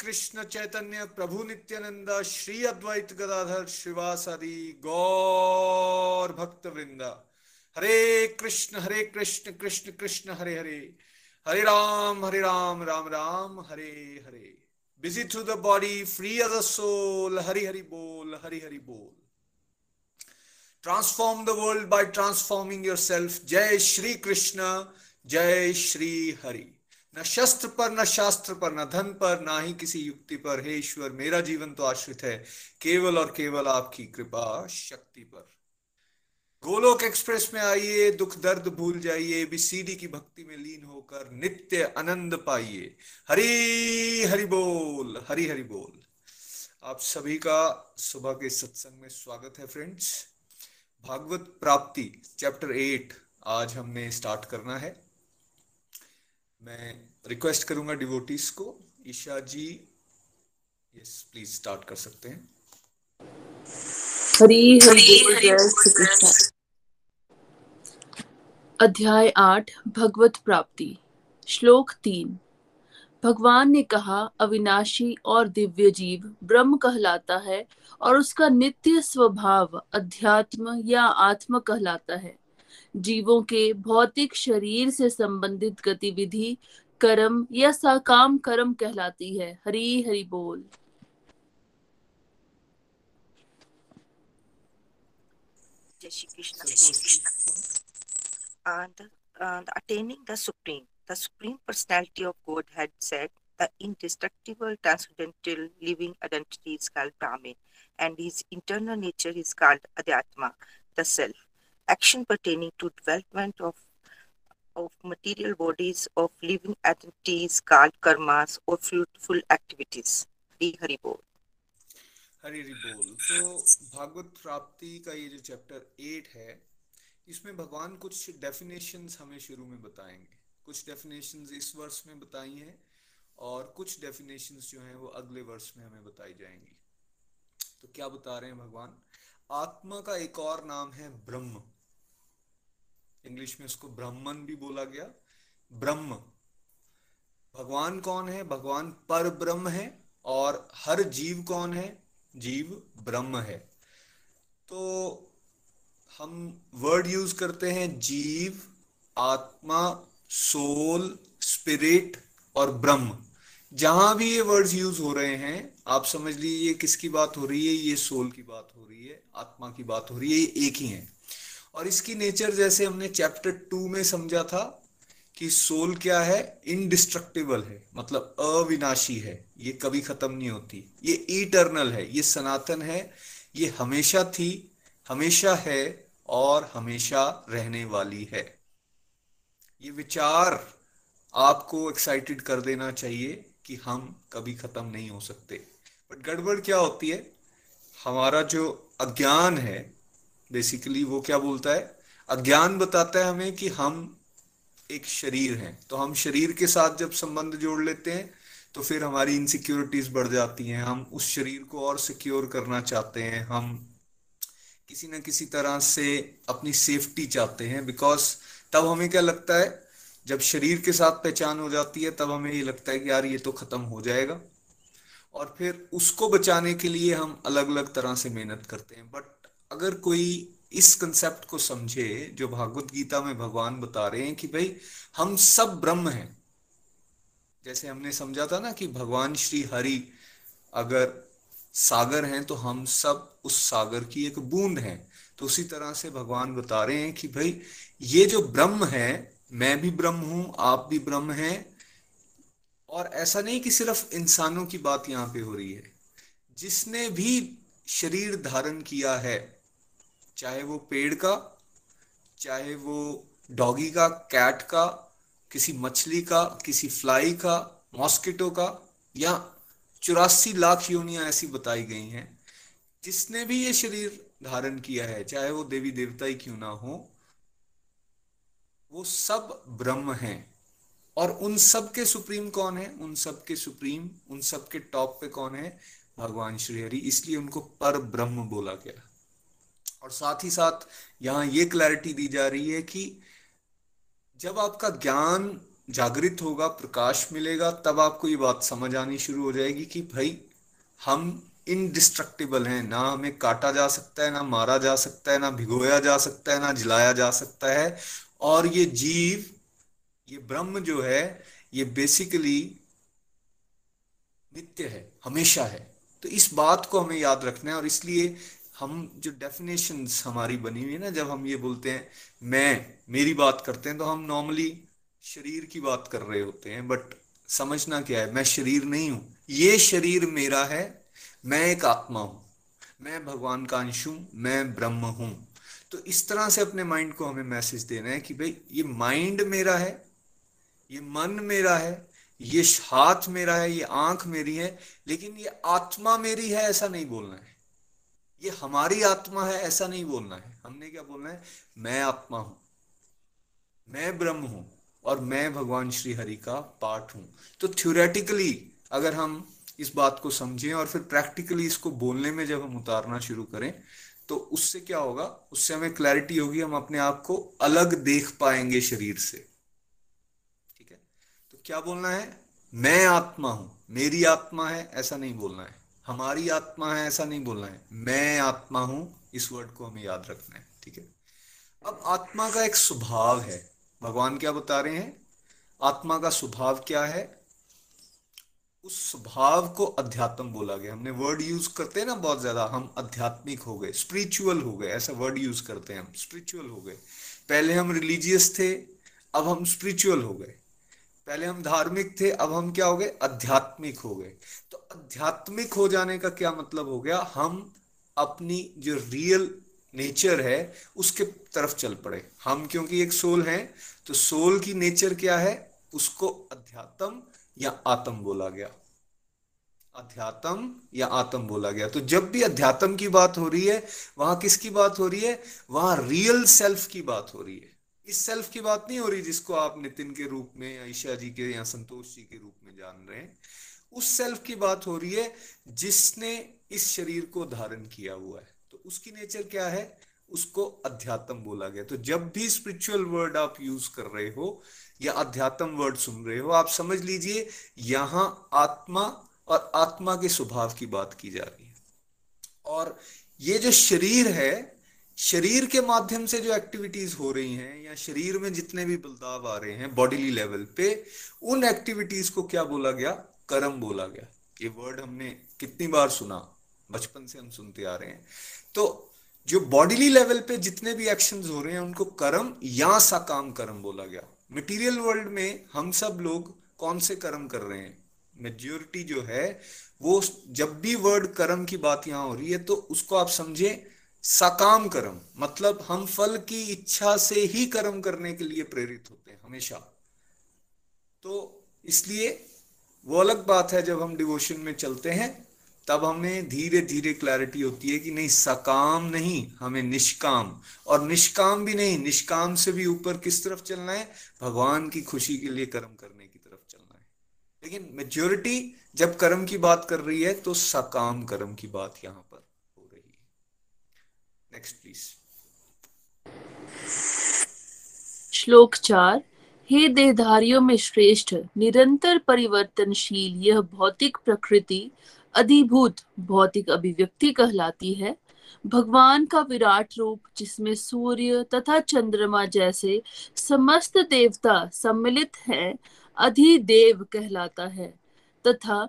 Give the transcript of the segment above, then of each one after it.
कृष्ण चैतन्य प्रभु नित्यानंद, श्री अद्वैत गदाधर श्रीवासादि गौर भक्त वृंदा Hare Krishna Hare Krishna Krishna Krishna, Hare Hare. Hare Ram Hare Ram Ram Ram, Hare Hare. Busy through the body free a soul Hari Hari बोल, हरि हरि बोल। Transform the world by transforming yourself जय श्री कृष्ण जय श्री हरि। न शस्त्र पर, न शास्त्र पर, न धन पर, ना ही किसी युक्ति पर। हे ईश्वर, मेरा जीवन तो आश्रित है। केवल और केवल आपकी कृपा शक्ति पर। गोलोक एक्सप्रेस में आइए, दुख दर्द भूल जाइए बीसीडी की भक्ति में लीन होकर नित्य आनंद पाइए। हरि हरि बोल, हरि हरि बोल। आप सभी का सुबह के सत्संग में स्वागत है फ्रेंड्स भागवत प्राप्ति चैप्टर एट आज हमने स्टार्ट करना है। मैं रिक्वेस्ट करूँगा डिवोटीज को। Isha ji yes please start कर सकते हैं। हरी हरि अध्याय आठ, भगवत प्राप्ति। श्लोक तीन। भगवान ने कहा, अविनाशी और दिव्य जीव ब्रह्म कहलाता है और उसका नित्य स्वभाव अध्यात्म या आत्म कहलाता है। जीवों के भौतिक शरीर से संबंधित गतिविधि, कर्म या सकाम कर्म कहलाती है। हरी हरी बोल। Self action pertaining to development of of material bodies of living entities called karmas, or fruitful activities. Hari Hari Bol. Hari बोल तो भागवत प्राप्ति का ये जो चैप्टर एट है, इसमें भगवान कुछ डेफिनेशंस हमें शुरू में बताएँगे। कुछ डेफिनेशंस इस वर्ष में बताई हैं और कुछ डेफिनेशंस जो हैं वो अगले वर्ष में हमें बताई जाएँगी। तो क्या बता रहे हैं भगवान? आत्मा का एक और नाम है ब्रह्म। इंग्लिश में उसको ब्राह्मण भी बोला गया। ब्रह्म। भगवान कौन है? भगवान पर ब्रह्म है और हर जीव कौन है? जीव ब्रह्म है। तो हम वर्ड यूज़ करते हैं जीव, आत्मा सोल स्पिरिट और ब्रह्म। जहाँ भी ये वर्ड्स यूज़ हो रहे हैं, आप समझ लीजिए किसकी बात हो रही है? ये सोल की बात हो रही है, आत्मा की बात हो रही है, ये एक ही है। और इसकी नेचर जैसे हमने चैप्टर टू में समझा था कि सोल क्या है? इनडिस्ट्रक्टिबल है। मतलब अविनाशी है। ये कभी खत्म नहीं होती। ये इटर्नल है। ये सनातन है। ये हमेशा थी, हमेशा है और हमेशा रहने वाली है। ये विचार आपको एक्साइटेड कर देना चाहिए कि हम कभी खत्म नहीं हो सकते। बट गड़बड़ क्या होती है? हमारा जो अज्ञान है बेसिकली वो क्या बोलता है? अज्ञान बताता है हमें कि हम एक शरीर हैं। तो हम शरीर के साथ जब संबंध जोड़ लेते हैं तो फिर हमारी इनसिक्योरिटीज बढ़ जाती हैं। हम उस शरीर को और सिक्योर करना चाहते हैं। हम किसी न किसी तरह से अपनी सेफ्टी चाहते हैं। बिकॉज़ तब हमें क्या लगता है? जब शरीर के साथ पहचान हो जाती है, तब हमें ये लगता है कि यार ये तो खत्म हो जाएगा। और फिर उसको बचाने के लिए हम अलग अलग तरह से मेहनत करते हैं। बट अगर कोई इस कंसेप्ट को समझे, जो भागवत गीता में भगवान बता रहे हैं कि भाई, हम सब ब्रह्म हैं। जैसे हमने समझा था ना कि भगवान श्री हरि अगर सागर हैं तो हम सब उस सागर की एक बूंद हैं। तो उसी तरह से भगवान बता रहे हैं कि भाई, ये जो ब्रह्म है, मैं भी ब्रह्म हूँ, आप भी ब्रह्म हैं। और ऐसा नहीं कि सिर्फ़ इंसानों की बात यहाँ पे हो रही है। जिसने भी शरीर धारण किया है चाहे वो पेड़ का, चाहे वो डॉगी का, कैट का, किसी मछली का, किसी फ्लाई का, मॉस्किटो का, या चौरासी लाख योनियाँ ऐसी बताई गई हैं, जिसने भी ये शरीर धारण किया है, चाहे वो देवी देवता ही क्यों ना हो, वो सब ब्रह्म हैं। और उन सब के सुप्रीम कौन है? उन सब के सुप्रीम, उन सब के टॉप पे कौन है? भगवान श्री हरि, इसलिए उनको पर ब्रह्म बोला गया। और साथ ही साथ यहाँ ये क्लैरिटी दी जा रही है कि जब आपका ज्ञान जागृत होगा, प्रकाश मिलेगा, तब आपको ये बात समझ आनी शुरू हो जाएगी कि भाई, हम इनडिस्ट्रक्टिबल हैं। ना हमें काटा जा सकता है, ना मारा जा सकता है, ना भिगोया जा सकता है, ना जलाया जा सकता है। और ये जीव, ये ब्रह्म जो है, ये बेसिकली नित्य है, हमेशा है। तो इस बात को हमें याद रखना है और इसलिए हम जो डेफिनेशन हमारी बनी हुई है ना, जब हम ये बोलते हैं, मैं, मेरी बात करते हैं तो हम नॉर्मली शरीर की बात कर रहे होते हैं बट समझना क्या है? मैं शरीर नहीं हूँ। ये शरीर मेरा है, मैं एक आत्मा हूँ। मैं भगवान का अंश हूँ, मैं ब्रह्म हूँ। तो इस तरह से अपने माइंड को हमें मैसेज देना है कि भाई, ये माइंड मेरा है, ये मन मेरा है, ये हाथ मेरा है, ये आँख मेरी है, लेकिन ये आत्मा मेरी है, ऐसा नहीं बोलना है। ये हमारी आत्मा है, ऐसा नहीं बोलना है। हमने क्या बोलना है? मैं आत्मा हूँ। मैं ब्रह्म हूँ और मैं भगवान श्री हरि का पार्ट हूँ। तो थ्योरेटिकली अगर हम इस बात को समझें और फिर प्रैक्टिकली इसको बोलने में जब हम उतारना शुरू करें तो उससे क्या होगा? उससे हमें क्लैरिटी होगी, हम अपने आप को अलग देख पाएँगे शरीर से। ठीक है? तो क्या बोलना है? मैं आत्मा हूँ। मेरी आत्मा है, ऐसा नहीं बोलना है। हमारी आत्मा है, ऐसा नहीं बोलना है। मैं आत्मा हूँ, इस वर्ड को हमें याद रखना है, ठीक है? अब आत्मा का एक स्वभाव है। भगवान क्या बता रहे हैं? आत्मा का स्वभाव क्या है? उस स्वभाव को अध्यात्म बोला गया। हमने वर्ड यूज़ करते हैं ना बहुत ज़्यादा, हम आध्यात्मिक हो गए स्पिरिचुअल हो गए, ऐसा वर्ड यूज़ करते हैं हम स्पिरिचुअल हो गए। पहले हम रिलीजियस थे, अब हम स्पिरिचुअल हो गए। पहले हम धार्मिक थे, अब हम क्या हो गए? आध्यात्मिक हो गए। तो आध्यात्मिक हो जाने का क्या मतलब हो गया? हम अपनी जो रियल नेचर है, उसके तरफ़ चल पड़े। हम क्योंकि एक सोल हैं तो सोल की नेचर क्या है? उसको अध्यात्म या आत्म बोला गया। अध्यात्म या आत्म बोला गया। तो जब भी अध्यात्म की बात हो रही है, वहाँ किसकी बात हो रही है? वहाँ रियल सेल्फ की बात हो रही है। इस सेल्फ की बात नहीं हो रही जिसको आप नितिन के रूप में ईशा जी के या संतोष जी के रूप में जान रहे हैं। उस सेल्फ की बात हो रही है जिसने इस शरीर को धारण किया हुआ है। तो उसकी नेचर क्या है? उसको अध्यात्म बोला गया। तो जब भी स्पिरिचुअल वर्ड आप यूज़ कर रहे हो या अध्यात्म वर्ड सुन रहे हो, आप समझ लीजिए यहाँ आत्मा और आत्मा के स्वभाव की बात की जा रही है। और ये जो शरीर है शरीर के माध्यम से जो एक्टिविटीज़ हो रही हैं या शरीर में जितने भी बदलाव आ रहे हैं बॉडीली लेवल पे, उन एक्टिविटीज़ को क्या बोला गया? कर्म बोला गया। ये वर्ड हमने कितनी बार सुना, बचपन से हम सुनते आ रहे हैं। तो जो बॉडीली लेवल पे जितने भी एक्शंस हो रहे हैं, उनको कर्म या सकाम कर्म बोला गया। मटेरियल वर्ल्ड में हम सब लोग कौन से कर्म कर रहे हैं? मेजोरिटी जो है, वो जब भी वर्ड कर्म की बात यहाँ हो रही है तो उसको आप समझे सकाम कर्म मतलब हम फल की इच्छा से ही कर्म करने के लिए प्रेरित होते हैं, हमेशा। तो इसलिए वो अलग बात है, जब हम डिवोशन में चलते हैं, तब हमें धीरे धीरे क्लैरिटी होती है कि नहीं, सकाम नहीं, हमें निष्काम। और निष्काम भी नहीं, निष्काम से भी ऊपर किस तरफ़ चलना है? भगवान की खुशी के लिए कर्म करने की तरफ़ चलना है। लेकिन मेजोरिटी जब कर्म की बात कर रही है तो सकाम कर्म की बात यहाँ नेक्स्ट प्लीज़ श्लोक चार, हे देहधारियों में श्रेष्ठ, निरंतर परिवर्तनशील, यह भौतिक प्रकृति, अधिभूत भौतिक अभिव्यक्ति कहलाती है। भगवान का विराट रूप, जिसमें सूर्य तथा चंद्रमा जैसे समस्त देवता सम्मिलित हैं, अधिदेव कहलाता है। तथा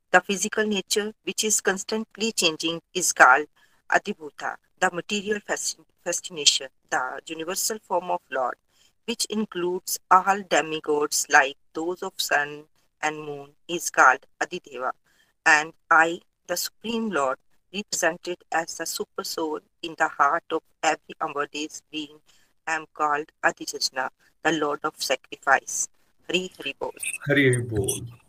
The physical nature, which is constantly changing, is called Adibhuta, the material fascination, the universal form of Lord, which includes all demigods like those of sun and moon, is called Adideva. And I, the Supreme Lord, represented as the super soul in the heart of every Amadeus being, am called Adijajna, the Lord of Sacrifice. Hari Hari Bol. Hari Hari Bol.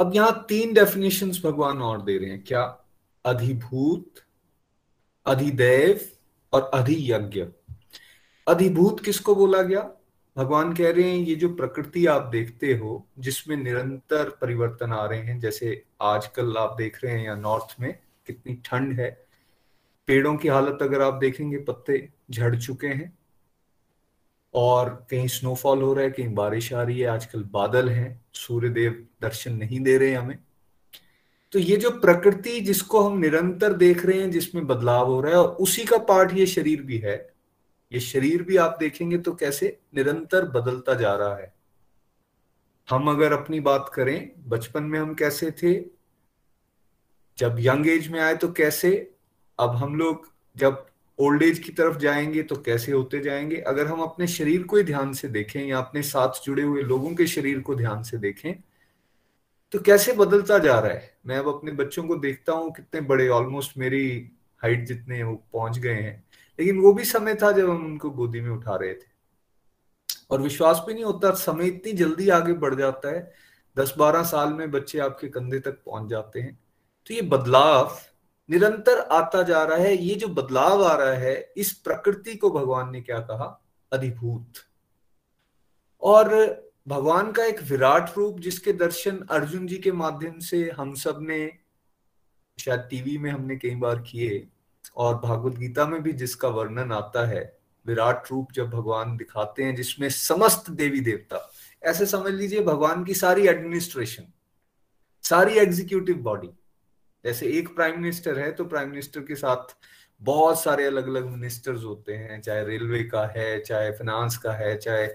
अब यहाँ तीन definitions भगवान और दे रहे हैं। क्या अधिभूत, अधिदेव और अधियज्ञ? अधिभूत किसको बोला गया? भगवान कह रहे हैं, ये जो प्रकृति आप देखते हो, जिसमें निरंतर परिवर्तन आ रहे हैं, जैसे आजकल आप देख रहे हैं या नॉर्थ में, कितनी ठंड है। पेड़ों की हालत अगर आप देखेंगे, पत्ते झड़ चुके हैं। और कहीं स्नोफॉल हो रहा है, कहीं बारिश आ रही है, आजकल बादल हैं सूर्य देव दर्शन नहीं दे रहे हमें। तो ये जो प्रकृति जिसको हम निरंतर देख रहे हैं, जिसमें बदलाव हो रहा है, और उसी का पार्ट ये शरीर भी है, ये शरीर भी आप देखेंगे तो कैसे निरंतर बदलता जा रहा है। हम अगर अपनी बात करें, बचपन में हम कैसे थे? जब यंग एज में आए तो कैसे? अब हम लोग जब ओल्ड एज की तरफ़ जाएँगे तो कैसे होते जाएँगे? अगर हम अपने शरीर को ही ध्यान से देखें या अपने साथ जुड़े हुए लोगों के शरीर को ध्यान से देखें तो कैसे बदलता जा रहा है? मैं अब अपने बच्चों को देखता हूँ कितने बड़े ऑलमोस्ट मेरी हाइट जितने वो पहुँच गए हैं। लेकिन वो भी समय था जब हम उनको गोदी में उठा रहे थे। और विश्वास भी नहीं होता, समय इतनी जल्दी आगे बढ़ जाता है। दस बारह साल में बच्चे आपके कंधे तक पहुँच जाते हैं। तो ये बदलाव निरंतर आता जा रहा है, ये जो बदलाव आ रहा है, इस प्रकृति को भगवान ने क्या कहा? अधिभूत। और भगवान का एक विराट रूप जिसके दर्शन अर्जुन जी के माध्यम से हम सबने, शायद टीवी में हमने कई बार किए, और भागवत गीता में भी जिसका वर्णन आता है, विराट रूप जब भगवान दिखाते हैं, जिसमें समस्त देवी देवता, ऐसे समझ लीजिए भगवान की सारी एडमिनिस्ट्रेशन सारी एग्जीक्यूटिव बॉडी जैसे एक प्राइम मिनिस्टर है तो प्राइम मिनिस्टर के साथ बहुत सारे अलग अलग मिनिस्टर्स होते हैं, चाहे रेलवे का है, चाहे फाइनेंस का है, चाहे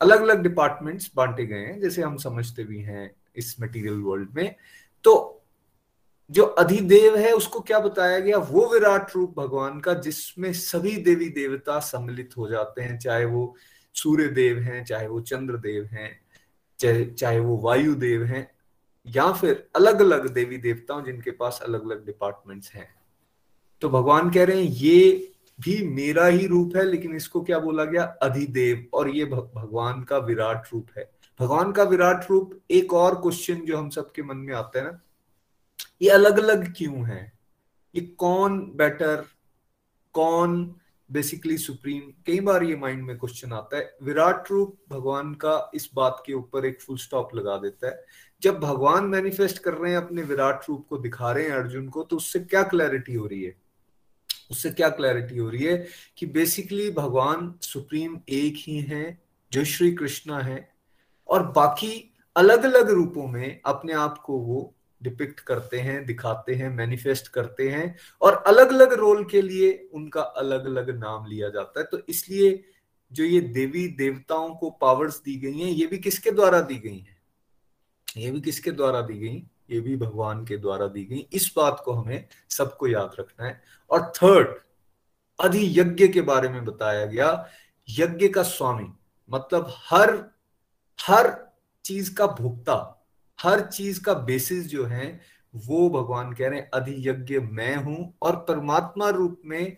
अलग अलग डिपार्टमेंट्स बांटे गए हैं, जैसे हम समझते भी हैं इस मटेरियल वर्ल्ड में। तो जो अधिदेव है, उसको क्या बताया गया? वो विराट रूप भगवान का, जिसमें सभी देवी देवता सम्मिलित हो जाते हैं, चाहे वो सूर्य देव हैं, चाहे वो चंद्र देव हैं, चाहे चाहे वो वायु देव हैं। या फिर अलग अलग देवी देवताओं जिनके पास अलग अलग डिपार्टमेंट्स हैं। तो भगवान कह रहे हैं, ये भी मेरा ही रूप है, लेकिन इसको क्या बोला गया? अधिदेव। और ये भगवान का विराट रूप है। भगवान का विराट रूप एक और क्वेश्चन जो हम सबके मन में आता है ना, ये अलग अलग क्यों है? ये कौन बेटर कौन बेसिकली सुप्रीम कई बार ये माइंड में क्वेश्चन आता है, विराट रूप भगवान का इस बात के ऊपर एक फुल स्टॉप लगा देता है। जब भगवान मैनिफेस्ट कर रहे हैं, अपने विराट रूप को दिखा रहे हैं अर्जुन को तो उससे क्या क्लैरिटी हो रही है? उससे क्या क्लैरिटी हो रही है कि बेसिकली भगवान सुप्रीम एक ही है, जो श्री कृष्णा है, और बाकी अलग अलग रूपों में अपने आप को वो डिपिक्ट करते हैं, दिखाते हैं मैनिफेस्ट करते हैं और अलग अलग रोल के लिए उनका अलग अलग नाम लिया जाता है। तो इसलिए जो ये देवी देवताओं को पावर्स दी गई हैं, ये भी किसके द्वारा दी गई हैं? ये भी किसके द्वारा दी गई? ये भी भगवान के द्वारा दी गई। इस बात को हमें सबको याद रखना है। और थर्ड अधि यज्ञ के बारे में बताया गया, यज्ञ का स्वामी मतलब हर हर चीज़ का भुगता हर चीज़ का बेसिस जो है, वो भगवान कह रहे हैं, अधियज्ञ मैं हूँ और परमात्मा रूप में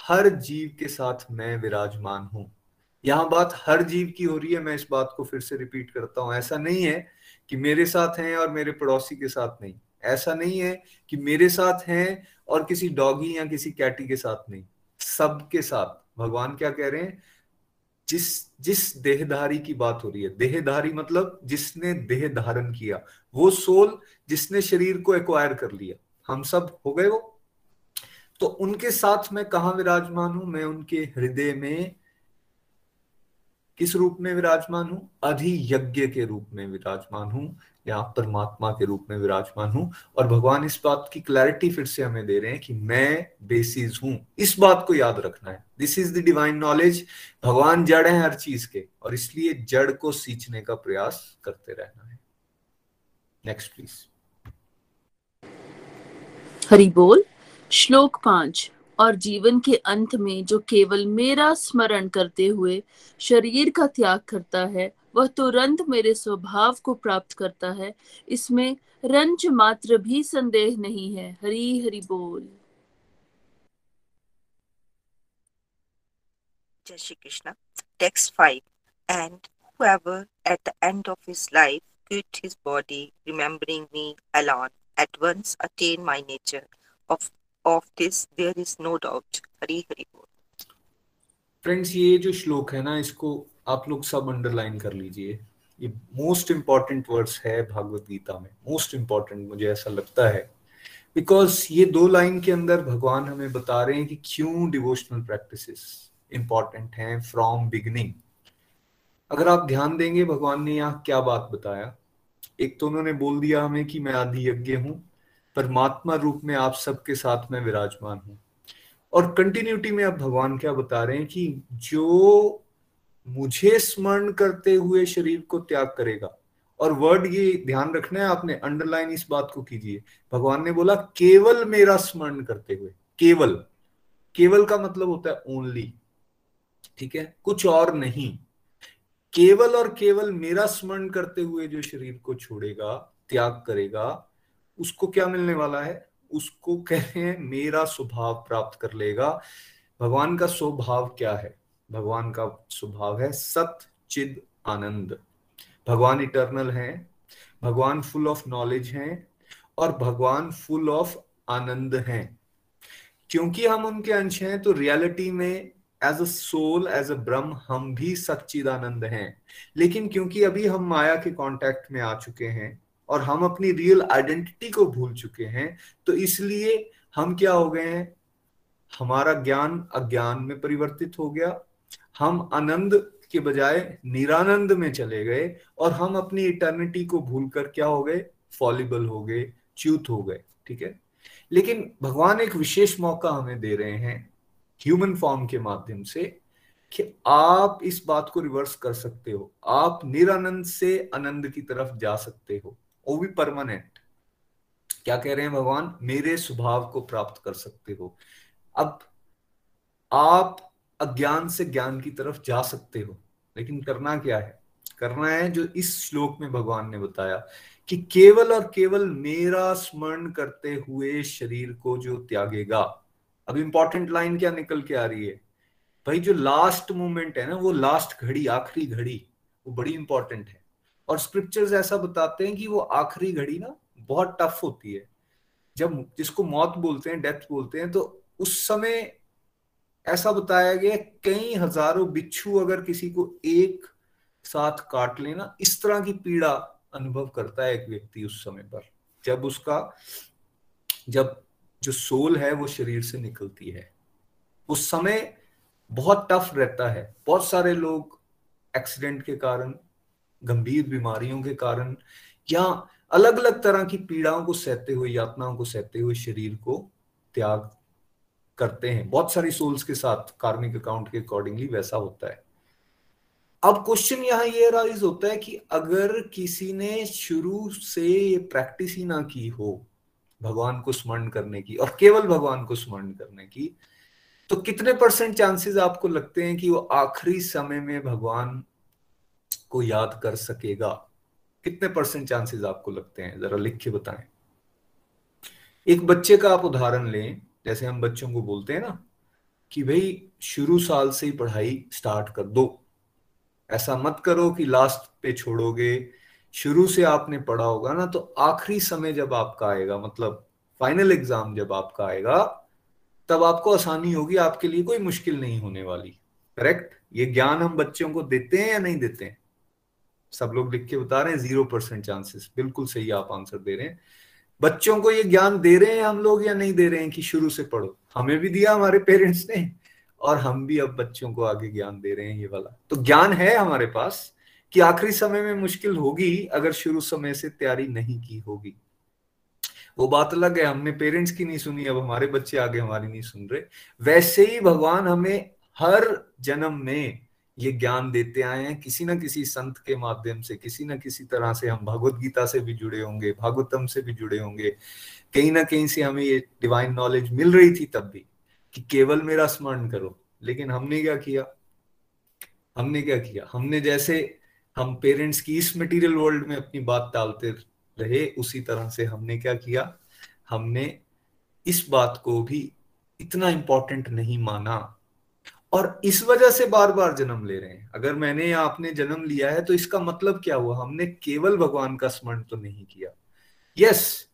हर जीव के साथ मैं विराजमान हूँ। यहाँ बात हर जीव की हो रही है, मैं इस बात को फिर से रिपीट करता हूँ। ऐसा नहीं है कि मेरे साथ हैं और मेरे पड़ोसी के साथ नहीं। ऐसा नहीं है कि मेरे साथ हैं और किसी डॉगी या किसी कैटी के साथ नहीं। सबके साथ। भगवान क्या कह रहे हैं? जिस जिस देहधारी की बात हो रही है, देहधारी मतलब जिसने देह धारण किया, वो सोल जिसने शरीर को एक्वायर कर लिया, हम सब हो गए वो। तो उनके साथ मैं कहा विराजमान हूँ? मैं उनके हृदय में किस रूप में विराजमान हूँ? अधि यज्ञ के रूप में विराजमान हूँ, या परमात्मा के रूप में विराजमान हूँ। और भगवान इस बात की क्लैरिटी फिर से हमें दे रहे हैं कि मैं बेसिस हूँ। इस बात को याद रखना है। This is the divine knowledge भगवान जड़ है हर चीज़ के, और इसलिए जड़ को सींचने का प्रयास करते रहना है। नेक्स्ट प्लीज़ हरि बोल। श्लोक पाँच। और जीवन के अंत में जो केवल मेरा स्मरण करते हुए शरीर का त्याग करता है, वह तुरंत मेरे स्वभाव को प्राप्त करता है। इसमें रंच मात्र भी संदेह नहीं है। हरी हरी बोल। जय Shri Krishna. Text five and at the end of his life his body remembering me alone at once attain my nature of of this, there is no doubt. Hari Hari Bol. Friends ये जो श्लोक है ना, इसको आप लोग सब underline कर लीजिए। ये मोस्ट इंपॉर्टेंट वर्ड्स है भागवत गीता में। मोस्ट इंपॉर्टेंट मुझे ऐसा लगता है। बिकॉज़ ये दो लाइन के अंदर भगवान हमें बता रहे हैं कि क्यों डिवोशनल प्रैक्टिसेस इंपॉर्टेंट हैं फ्रॉम बिगनिंग अगर आप ध्यान देंगे, भगवान ने यहाँ क्या बात बताया? एक तो उन्होंने बोल दिया हमें कि मैं आदि यज्ञ हूँ। परमात्मा रूप में आप सबके साथ में विराजमान हूँ। और कंटिन्यूटी में अब भगवान क्या बता रहे हैं कि जो मुझे स्मरण करते हुए शरीर को त्याग करेगा, और वर्ड ये ध्यान रखना है, आपने अंडरलाइन इस बात को कीजिए। भगवान ने बोला, केवल मेरा स्मरण करते हुए, केवल केवल का मतलब होता है ओनली ठीक है? कुछ और नहीं। केवल और केवल मेरा स्मरण करते हुए जो शरीर को छोड़ेगा, त्याग करेगा उसको क्या मिलने वाला है? उसको कह रहे हैं, मेरा स्वभाव प्राप्त कर लेगा। भगवान का स्वभाव क्या है? भगवान का स्वभाव है सत, चिद, आनंद। भगवान इटर्नल है, भगवान फुल ऑफ़ नॉलेज हैं और भगवान फुल ऑफ़ आनंद हैं। क्योंकि हम उनके अंश हैं तो रियलिटी में as a soul as a Brahma, हम भी सच्चिदानंद हैं। लेकिन क्योंकि अभी हम माया के कांटेक्ट में आ चुके हैं और हम अपनी रियल आइडेंटिटी को भूल चुके हैं तो इसलिए हम क्या हो गए हैं? हमारा ज्ञान अज्ञान में परिवर्तित हो गया। हम आनंद के बजाय निरानंद में चले गए और हम अपनी इटर्निटी को भूलकर क्या हो गए? फॉलिबल हो गए, च्यूत हो गए, ठीक है? लेकिन भगवान एक विशेष मौका हमें दे रहे हैं ह्यूमन फॉर्म के माध्यम से कि आप इस बात को रिवर्स कर सकते हो। आप निरानंद से आनंद की तरफ़ जा सकते हो। वो भी परमानेंट क्या कह रहे हैं भगवान? मेरे स्वभाव को प्राप्त कर सकते हो। अब आप अज्ञान से ज्ञान की तरफ़ जा सकते हो, लेकिन करना क्या है? करना है जो इस श्लोक में भगवान ने बताया कि केवल और केवल मेरा स्मरण करते हुए शरीर को जो त्यागेगा। अब इंपॉर्टेंट लाइन क्या निकल के आ रही है? भाई, जो लास्ट मोमेंट है ना, वो लास्ट घड़ी, आखिरी घड़ी, वो बड़ी इंपॉर्टेंट है। और स्क्रिप्चर्स ऐसा बताते हैं कि वो आखिरी घड़ी ना बहुत टफ होती है। जब जिसको मौत बोलते हैं डेथ बोलते हैं तो उस समय ऐसा बताया गया कई हज़ारों बिच्छू अगर किसी को एक साथ काट लेना इस तरह की पीड़ा अनुभव करता है एक व्यक्ति उस समय पर। जब उसका, जब जो सोल है वो शरीर से निकलती है। उस समय बहुत टफ रहता है। बहुत सारे लोग एक्सीडेंट के कारण गंभीर बीमारियों के कारण या अलग अलग तरह की पीड़ाओं को सहते हुए, यातनाओं को सहते हुए शरीर को त्याग करते हैं। बहुत सारी सोल्स के साथ कार्मिक अकाउंट के अकॉर्डिंगली वैसा होता है। अब क्वेश्चन यहाँ ये राइज होता है कि अगर किसी ने शुरू से ये प्रैक्टिस ही ना की हो, भगवान को स्मरण करने की और केवल भगवान को स्मरण करने की तो कितने परसेंट चांसेस आपको लगते हैं कि वो आखिरी समय में भगवान को याद कर सकेगा? कितने परसेंट चांसेस आपको लगते हैं? जरा लिख के बताएँ। एक बच्चे का आप उदाहरण लें, जैसे हम बच्चों को बोलते हैं ना, कि भाई, शुरू साल से ही पढ़ाई स्टार्ट कर दो। ऐसा मत करो कि लास्ट पे छोड़ोगे। शुरू से आपने पढ़ा होगा ना तो आखिरी समय जब आपका आएगा मतलब फाइनल एग्ज़ाम जब आपका आएगा, तब आपको आसानी होगी, आपके लिए कोई मुश्किल नहीं होने वाली। करेक्ट ये ज्ञान हम बच्चों को देते हैं या नहीं देते हैं? सब लोग लिख के बता रहे हैं ज़ीरो परसेंट चांसेस बिल्कुल सही आप आंसर दे रहे हैं। बच्चों को ये ज्ञान दे रहे हैं हम लोग या नहीं दे रहे हैं कि शुरू से पढ़ो? हमें भी दिया हमारे पेरेंट्स ने, और हम भी अब बच्चों को आगे ज्ञान दे रहे हैं ये वाला। तो ज्ञान है हमारे पास कि आखिरी समय में मुश्किल होगी, अगर शुरू समय से तैयारी नहीं की होगी। वो बात अलग है, हमने पेरेंट्स की नहीं सुनी, अब हमारे बच्चे आगे हमारी नहीं सुन रहे। वैसे ही भगवान हमें हर जन्म में ये ज्ञान देते आए हैं, किसी ना किसी संत के माध्यम से, किसी ना किसी तरह से हम भगवत गीता से भी जुड़े होंगे, भागवतम से भी जुड़े होंगे। कहीं ना कहीं से हमें ये डिवाइन नॉलेज मिल रही थी तब भी कि केवल मेरा स्मरण करो, लेकिन हमने क्या किया? हमने क्या किया? हमने जैसे हम पेरेंट्स की इस मटेरियल वर्ल्ड में अपनी बात टालते रहे, उसी तरह से हमने क्या किया? हमने इस बात को भी इतना इंपॉर्टेंट नहीं माना और इस वजह से बार बार जन्म ले रहे हैं। अगर मैंने या आपने जन्म लिया है तो इसका मतलब क्या हुआ? हमने केवल भगवान का स्मरण तो नहीं किया। यस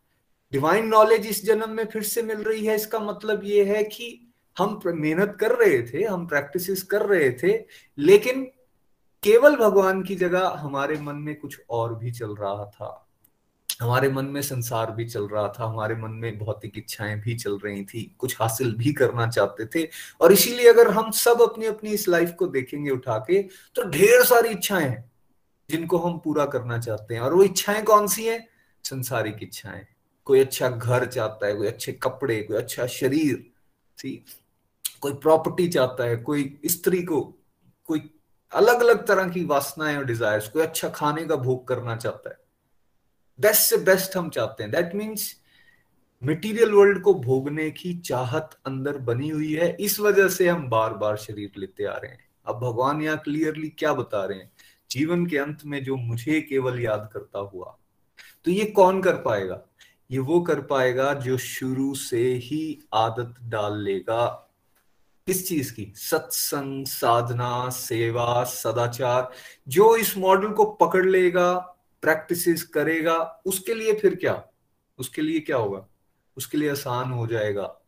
डिवाइन नॉलेज इस जन्म में फिर से मिल रही है। इसका मतलब ये है कि हम मेहनत कर रहे थे, हम प्रैक्टिस कर रहे थे, लेकिन केवल भगवान की जगह हमारे मन में कुछ और भी चल रहा था। हमारे मन में संसार भी चल रहा था, हमारे मन में भौतिक इच्छाएँ भी चल रही थी, कुछ हासिल भी करना चाहते थे और इसीलिए अगर हम सब अपनी अपनी इस लाइफ को देखेंगे उठा के तो ढेर सारी इच्छाएँ हैं, जिनको हम पूरा करना चाहते हैं। और वो इच्छाएँ कौन सी हैं? संसारिक इच्छाएँ। कोई अच्छा घर चाहता है, कोई अच्छे कपड़े, कोई अच्छा शरीर, सी, कोई प्रॉपर्टी चाहता है, कोई स्त्री को, कोई अलग अलग तरह की वासनाएँ और डिजायर्स कोई अच्छा खाने का भोग करना चाहता है। बेस्ट से बेस्ट हम चाहते हैं। दैट मीन्स मटेरियल वर्ल्ड को भोगने की चाहत अंदर बनी हुई है। इस वजह से हम बार बार शरीर लेते आ रहे हैं। अब भगवान यहाँ क्लियरली क्या बता रहे हैं? जीवन के अंत में जो मुझे केवल याद करता हुआ तो ये कौन कर पाएगा? ये वो कर पाएगा जो शुरू से ही आदत डाल लेगा। किस चीज़ की? सत्संग, साधना, सेवा, सदाचार, जो इस मॉडल को पकड़ लेगा प्रैक्टिस करेगा, उसके लिए फिर क्या? उसके लिए क्या होगा? उसके लिए आसान हो जाएगा।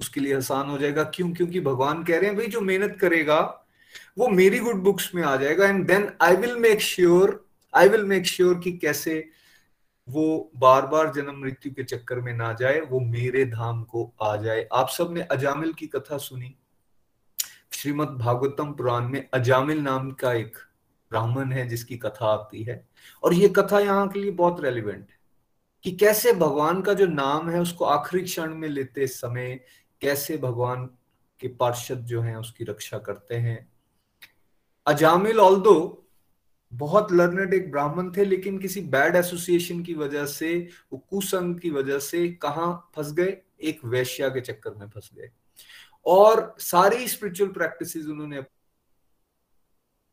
उसके लिए आसान हो जाएगा। क्यों? क्योंकि भगवान कह रहे हैं, भाई, जो मेहनत करेगा, वो मेरी गुड बुक्स में आ जाएगा and then I will make sure I will make sure कि कैसे वो बार बार जन्म मृत्यु के चक्कर में ना जाए, वो मेरे धाम को आ जाए। आप सबने अजामिल की कथा सुनी? श्रीमद भागवतम पुराण में अजामिल नाम का एक ब्राह्मण है जिसकी कथा आती है। और ये कथा यहाँ के लिए बहुत रेलिवेंट है कि कैसे भगवान का जो नाम है उसको आखिरी क्षण में लेते समय कैसे भगवान के पार्षद जो हैं उसकी रक्षा करते हैं। अजामिल ऑल्दो बहुत लर्नेड एक ब्राह्मण थे, लेकिन किसी बैड एसोसिएशन की वजह से, वो कुसंग की वजह से कहा फंस गए? एक वैश्या के चक्कर में फंस गए। और सारी स्पिरिचुअल प्रैक्टिस उन्होंने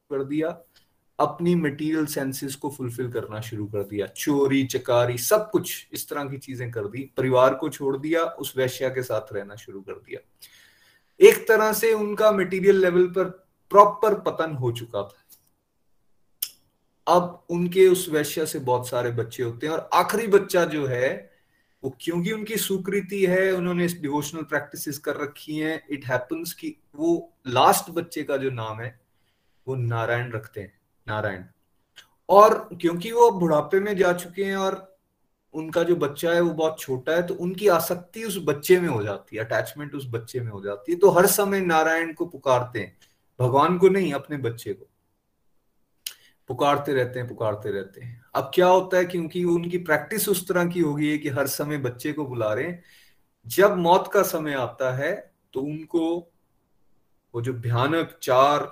कर दिया। अपनी मटेरियल सेंसेस को फुलफिल करना शुरू कर दिया। चोरी, चकारी, सब कुछ इस तरह की चीज़ें कर दी। परिवार को छोड़ दिया, उस वैश्या के साथ रहना शुरू कर दिया। एक तरह से उनका मटेरियल लेवल पर प्रॉपर पतन हो चुका था। अब उनके उस वैश्या से बहुत सारे बच्चे होते हैं और आखिरी बच्चा जो है, वो क्योंकि उनकी सुकृति है, उन्होंने डिवोशनल प्रैक्टिसेस कर रखी हैं इट हैपन्स कि वो लास्ट बच्चे का जो नाम है, वो नारायण रखते हैं। नारायण। और क्योंकि वो बुढ़ापे में जा चुके हैं और उनका जो बच्चा है वो बहुत छोटा है तो उनकी आसक्ति उस बच्चे में हो जाती है अटैचमेंट उस बच्चे में हो जाती है। तो हर समय नारायण को पुकारते हैं, भगवान को नहीं, अपने बच्चे को। पुकारते रहते हैं, पुकारते रहते हैं। अब क्या होता है, क्योंकि उनकी प्रैक्टिस उस तरह की होगी है कि हर समय बच्चे को बुला रहे हैं। जब मौत का समय आता है तो उनको वो जो भयानक चार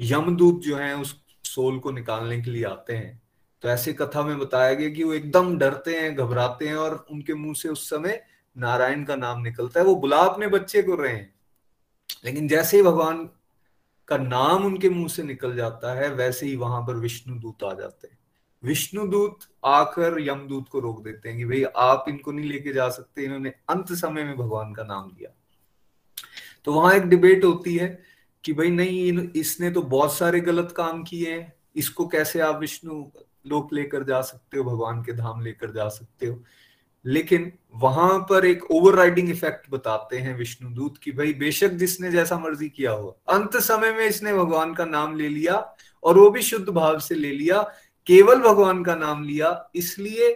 यमदूत जो हैं, उस सोल को निकालने के लिए आते हैं। तो ऐसे कथा में बताया गया कि वो एकदम डरते हैं, घबराते हैं और उनके मुँह से उस समय नारायण का नाम निकलता है। वो बुला अपने बच्चे को रहे हैं। लेकिन जैसे ही भगवान का नाम उनके मुँह से निकल जाता है, वैसे ही वहाँ पर विष्णु दूत आ जाते हैं। विष्णु दूत आकर यमदूत को रोक देते हैं कि भाई आप इनको नहीं लेके जा सकते। इन्होंने अंत समय में भगवान का नाम लिया। तो वहाँ एक डिबेट होती है कि भाई नहीं इसने तो बहुत सारे गलत काम किए हैं। इसको कैसे आप विष्णु लोक लेकर जा सकते हो, भगवान के धाम लेकर जा सकते हो? लेकिन वहाँ पर एक ओवरराइडिंग इफ़ेक्ट बताते हैं विष्णु दूत की भाई बेशक जिसने जैसा मर्ज़ी किया हो, अंत समय में इसने भगवान का नाम ले लिया और वो भी शुद्ध भाव से ले लिया, केवल भगवान का नाम लिया, इसलिए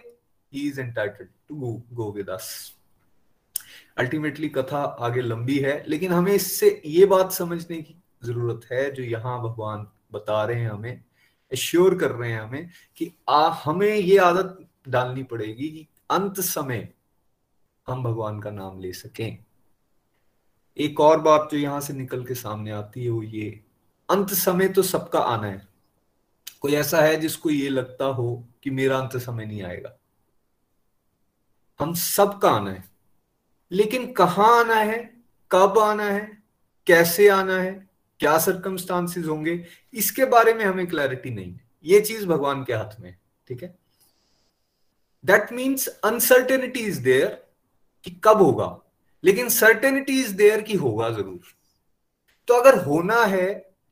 he is entitled to go with us ultimately कथा आगे लंबी है, लेकिन हमें इससे ये बात समझने की ज़रूरत है, जो यहाँ भगवान बता रहे हैं हमें एश्योर कर रहे हैं हमें कि आ, हमें ये आदत डालनी पड़ेगी कि अंत समय हम भगवान का नाम ले सकें। एक और बात जो यहाँ से निकल के सामने आती है वो ये, अंत समय तो सबका आना है। कोई ऐसा है जिसको ये लगता हो कि मेरा अंत समय नहीं आएगा? हम सबका आना है। लेकिन कहाँ आना है, कब आना है, कैसे आना है क्या सरकमस्टांसिस होंगे, इसके बारे में हमें क्लैरिटी नहीं है। ये चीज़ भगवान के हाथ में ठीक है? That means uncertainty is there कि कब होगा, लेकिन सर्टेनिटी इज़ देयर कि होगा ज़रूर। तो अगर होना है,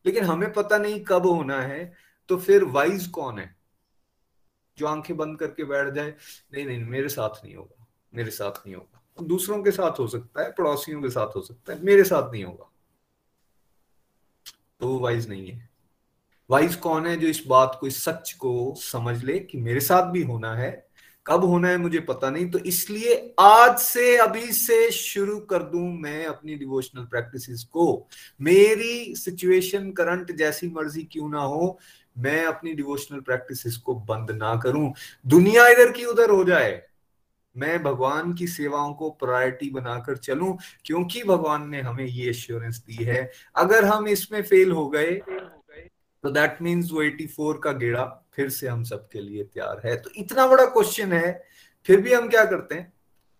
लेकिन हमें पता नहीं कब होना है तो फिर वाइज कौन है? जो आँखें बंद करके बैठ जाए, नहीं नहीं, मेरे साथ नहीं होगा, मेरे साथ नहीं होगा। दूसरों के साथ हो सकता है, पड़ोसियों के साथ हो सकता है, मेरे साथ नहीं होगा। तो वो वाइज नहीं है। वाइज कौन है जो इस बात को, इस सच को समझ ले कि मेरे साथ भी होना है, कब होना है मुझे पता नहीं। तो इसलिए आज से, अभी से शुरू कर दूँ मैं अपनी डिवोशनल प्रैक्टिसेस को। मेरी सिचुएशन करंट जैसी मर्ज़ी क्यों ना हो, मैं अपनी डिवोशनल प्रैक्टिसेस को बंद ना करूँ। दुनिया इधर की उधर हो जाए मैं भगवान की सेवाओं को प्रायोरिटी बनाकर चलूँ, क्योंकि भगवान ने हमें ये एश्योरेंस दी है। अगर हम इसमें फेल हो गए तो दैट मीन्स वो 84 का गेड़ा फिर से हम सबके लिए तैयार है। तो इतना बड़ा क्वेश्चन है, फिर भी हम क्या करते हैं?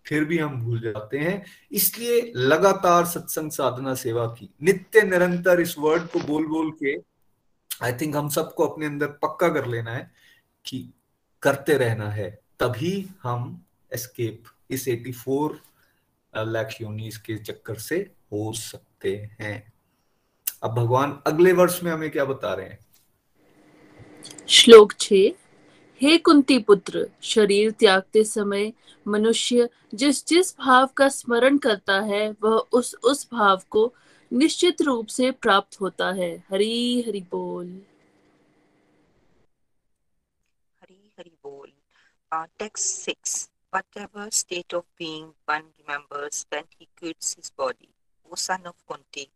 फिर भी हम भूल जाते हैं। इसलिए लगातार सत्संग साधना सेवा की। नित्य निरंतर इस वर्ड को बोल बोल के आई थिंक हम सबको अपने अंदर पक्का कर लेना है कि करते रहना है, तभी हम एस्केप इस 84 लाख योनिस के चक्कर से हो सकते हैं। अब भगवान अगले वर्ष में हमें क्या बता रहे हैं? श्लोक छ हे कुंती पुत्र शरीर त्यागते समय मनुष्य जिस जिस भाव का स्मरण करता है वह उस उस भाव को निश्चित रूप से प्राप्त होता है। हरी हरि बोल। हरी हरि बोल। Text six. Whatever state of being one remembers when he quits his body, o son of kunti,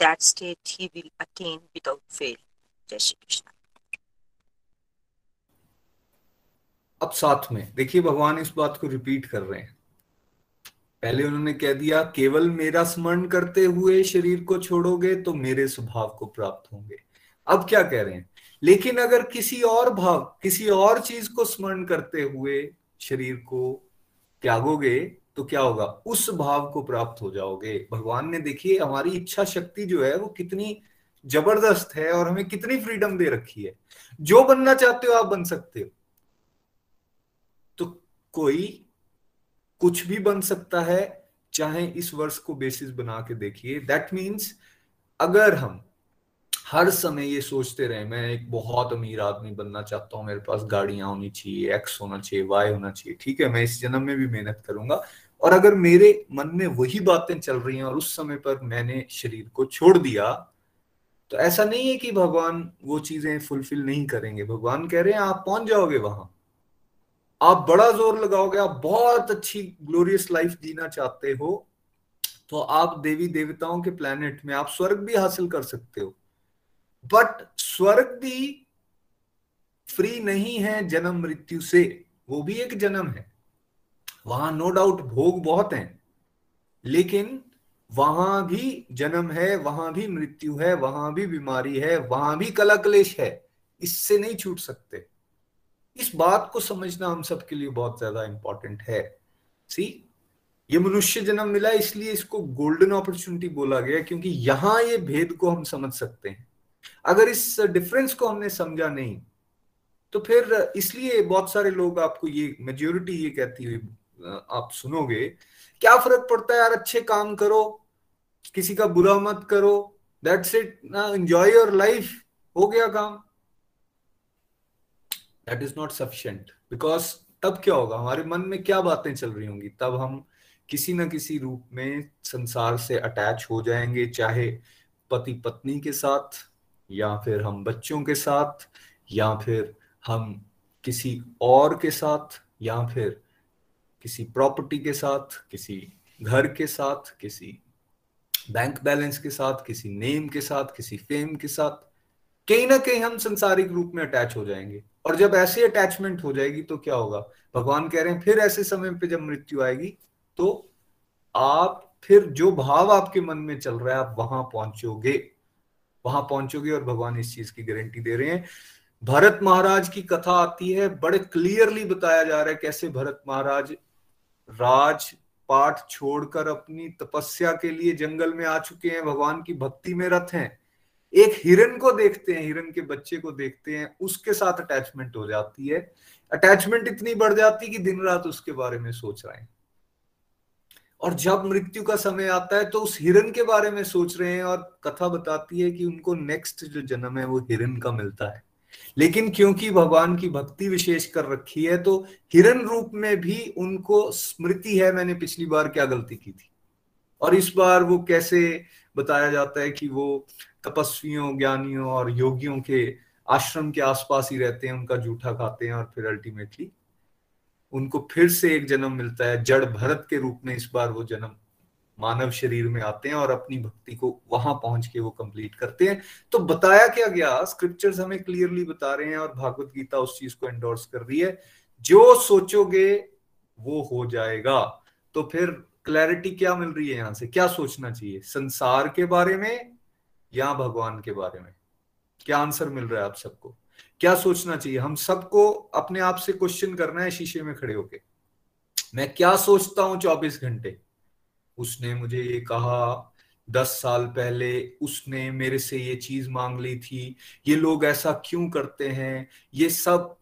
that state he will attain without fail. Jai shri krishna. अब साथ में, देखिए भगवान इस बात को रिपीट कर रहे हैं। पहले उन्होंने कह दिया, केवल मेरा स्मरण करते हुए शरीर को छोड़ोगे तो मेरे स्वभाव को प्राप्त होंगे। अब क्या कह रहे हैं? लेकिन अगर किसी और भाव, किसी और चीज़ को स्मरण करते हुए शरीर को त्यागोगे तो क्या होगा? उस भाव को प्राप्त हो जाओगे। भगवान ने देखिए, हमारी इच्छा शक्ति जो है, वो कितनी ज़बरदस्त है और हमें कितनी फ्रीडम दे रखी है। जो बनना चाहते हो, आप बन सकते हो। तो कोई कुछ भी बन सकता है, चाहे इस वर्ष को बेसिस बना के देखिए। दैट मीन्स अगर हम हर समय ये सोचते रहे, मैं एक बहुत अमीर आदमी बनना चाहता हूँ, मेरे पास गाड़ियाँ होनी चाहिए एक्स होना चाहिए वाई होना चाहिए, ठीक है, मैं इस जन्म में भी मेहनत करूँगा। और अगर मेरे मन में वही बातें चल रही हैं और उस समय पर मैंने शरीर को छोड़ दिया तो ऐसा नहीं है कि भगवान वो चीज़ें फुलफिल नहीं करेंगे। भगवान कह रहे हैं, आप पहुँच जाओगे वहाँ। आप बड़ा ज़ोर लगाओगे, आप बहुत अच्छी ग्लोरियस लाइफ जीना चाहते हो तो आप देवी देवताओं के प्लेनेट में आप स्वर्ग भी हासिल कर सकते हो। बट स्वर्ग भी फ्री नहीं है जन्म मृत्यु से। वो भी एक जन्म है। वहाँ नो डाउट भोग बहुत हैं। लेकिन वहाँ भी जन्म है, वहाँ भी मृत्यु है, वहाँ भी बीमारी है, वहाँ भी कला क्लेश है। इससे नहीं छूट सकते। इस बात को समझना हम सबके लिए बहुत ज़्यादा इंपॉर्टेंट है। सी ये मनुष्य जन्म मिला, इसलिए इसको गोल्डन अपॉर्चुनिटी बोला गया, क्योंकि यहाँ ये भेद को हम समझ सकते हैं। अगर इस डिफरेंस को हमने समझा नहीं तो फिर इसलिए बहुत सारे लोग आपको ये मेजोरिटी ये कहती हुई आप सुनोगे, क्या फ़र्क पड़ता है यार, अच्छे काम करो, किसी का बुरा मत करो दैट्स इट ना एंजॉय योर लाइफ हो गया काम। That is not sufficient because तब क्या होगा, हमारे मन में क्या बातें चल रही होंगी, तब हम किसी ना किसी रूप में संसार से अटैच हो जाएँगे, चाहे पति पत्नी के साथ या फिर हम बच्चों के साथ, या फिर हम किसी और के साथ, या फिर किसी प्रॉपर्टी के साथ, किसी घर के साथ, किसी बैंक बैलेंस के साथ, किसी नेम के साथ, किसी फेम के साथ, कहीं ना कहीं हम संसारिक रूप में अटैच हो जाएँगे। और जब ऐसी अटैचमेंट हो जाएगी तो क्या होगा? भगवान कह रहे हैं, फिर ऐसे समय पे जब मृत्यु आएगी तो आप, फिर जो भाव आपके मन में चल रहा है, आप वहाँ पहुंचोगे। वहाँ पहुंचोगे और भगवान इस चीज़ की गारंटी दे रहे हैं। भरत महाराज की कथा आती है, बड़े क्लियरली बताया जा रहा है कैसे भरत महाराज राज पाठ छोड़कर अपनी तपस्या के लिए जंगल में आ चुके हैं, भगवान की भक्ति में रथ हैं। एक हिरन को देखते हैं, हिरन के बच्चे को देखते हैं, उसके साथ अटैचमेंट हो जाती है। अटैचमेंट इतनी बढ़ जाती है कि दिन रात उसके बारे में सोच रहे हैं। और जब मृत्यु का समय आता है तो उस हिरन के बारे में सोच रहे हैं और कथा बताती है कि उनको नेक्स्ट जो जन्म है, वो हिरन का मिलता है। लेकिन क्योंकि भगवान की भक्ति विशेष कर रखी है तो हिरन रूप में भी उनको स्मृति है, मैंने पिछली बार क्या गलती की थी? और इस बार वो कैसे बताया जाता है कि वो तपस्वियों, ज्ञानियों और योगियों के आश्रम के आसपास ही रहते हैं, उनका जूठा खाते हैं और फिर अल्टीमेटली उनको फिर से एक जन्म मिलता है, जड़ भरत के रूप में इस बार वो जन्म मानव शरीर में आते हैं और अपनी भक्ति को वहाँ पहुँच के वो कंप्लीट करते हैं। तो बताया क्या गया? स्क्रिप्चर्स हमें क्लियरली बता रहे हैं और भागवत गीता उस चीज़ को एंडोर्स कर रही है। जो सोचोगे, वो हो जाएगा। तो फिर क्लैरिटी क्या मिल रही है यहाँ से? क्या सोचना चाहिए? संसार के बारे में या भगवान के बारे में? क्या आंसर मिल रहा है आप सबको? क्या सोचना चाहिए? हम सबको अपने आप से क्वेश्चन करना है, शीशे में खड़े होके। मैं क्या सोचता हूँ चौबीस घंटे? उसने मुझे ये कहा, दस साल पहले उसने मेरे से ये चीज़ मांग ली थी, ये लोग ऐसा क्यों करते हैं? ये सब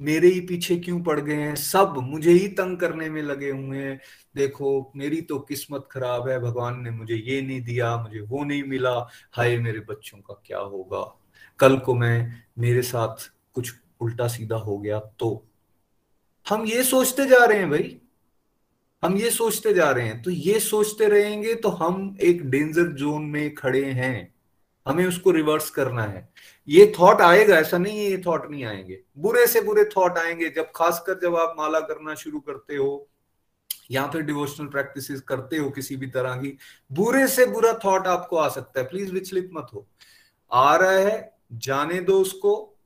मेरे ही पीछे क्यों पड़ गए हैं? सब मुझे ही तंग करने में लगे हुए हैं। देखो, मेरी तो किस्मत खराब है, भगवान ने मुझे ये नहीं दिया, मुझे वो नहीं मिला। हाय मेरे बच्चों का क्या होगा? कल को मैं, मेरे साथ कुछ उल्टा सीधा हो गया तो। हम ये सोचते जा रहे हैं भाई। हम ये सोचते जा रहे हैं। तो ये सोचते रहेंगे तो हम एक डेंजर जोन में खड़े हैं। हमें उसको रिवर्स करना है। ये थॉट आएगा, ऐसा नहीं है ये थॉट नहीं आएँगे। बुरे से बुरे थॉट आएँगे। जब खासकर जब आप माला करना शुरू करते हो या फिर डिवोशनल प्रैक्टिस करते हो किसी भी तरह की, बुरे से बुरा थॉट आपको आ सकता है। प्लीज़ विचलित मत हो। आ रहा है जाने दो उसको,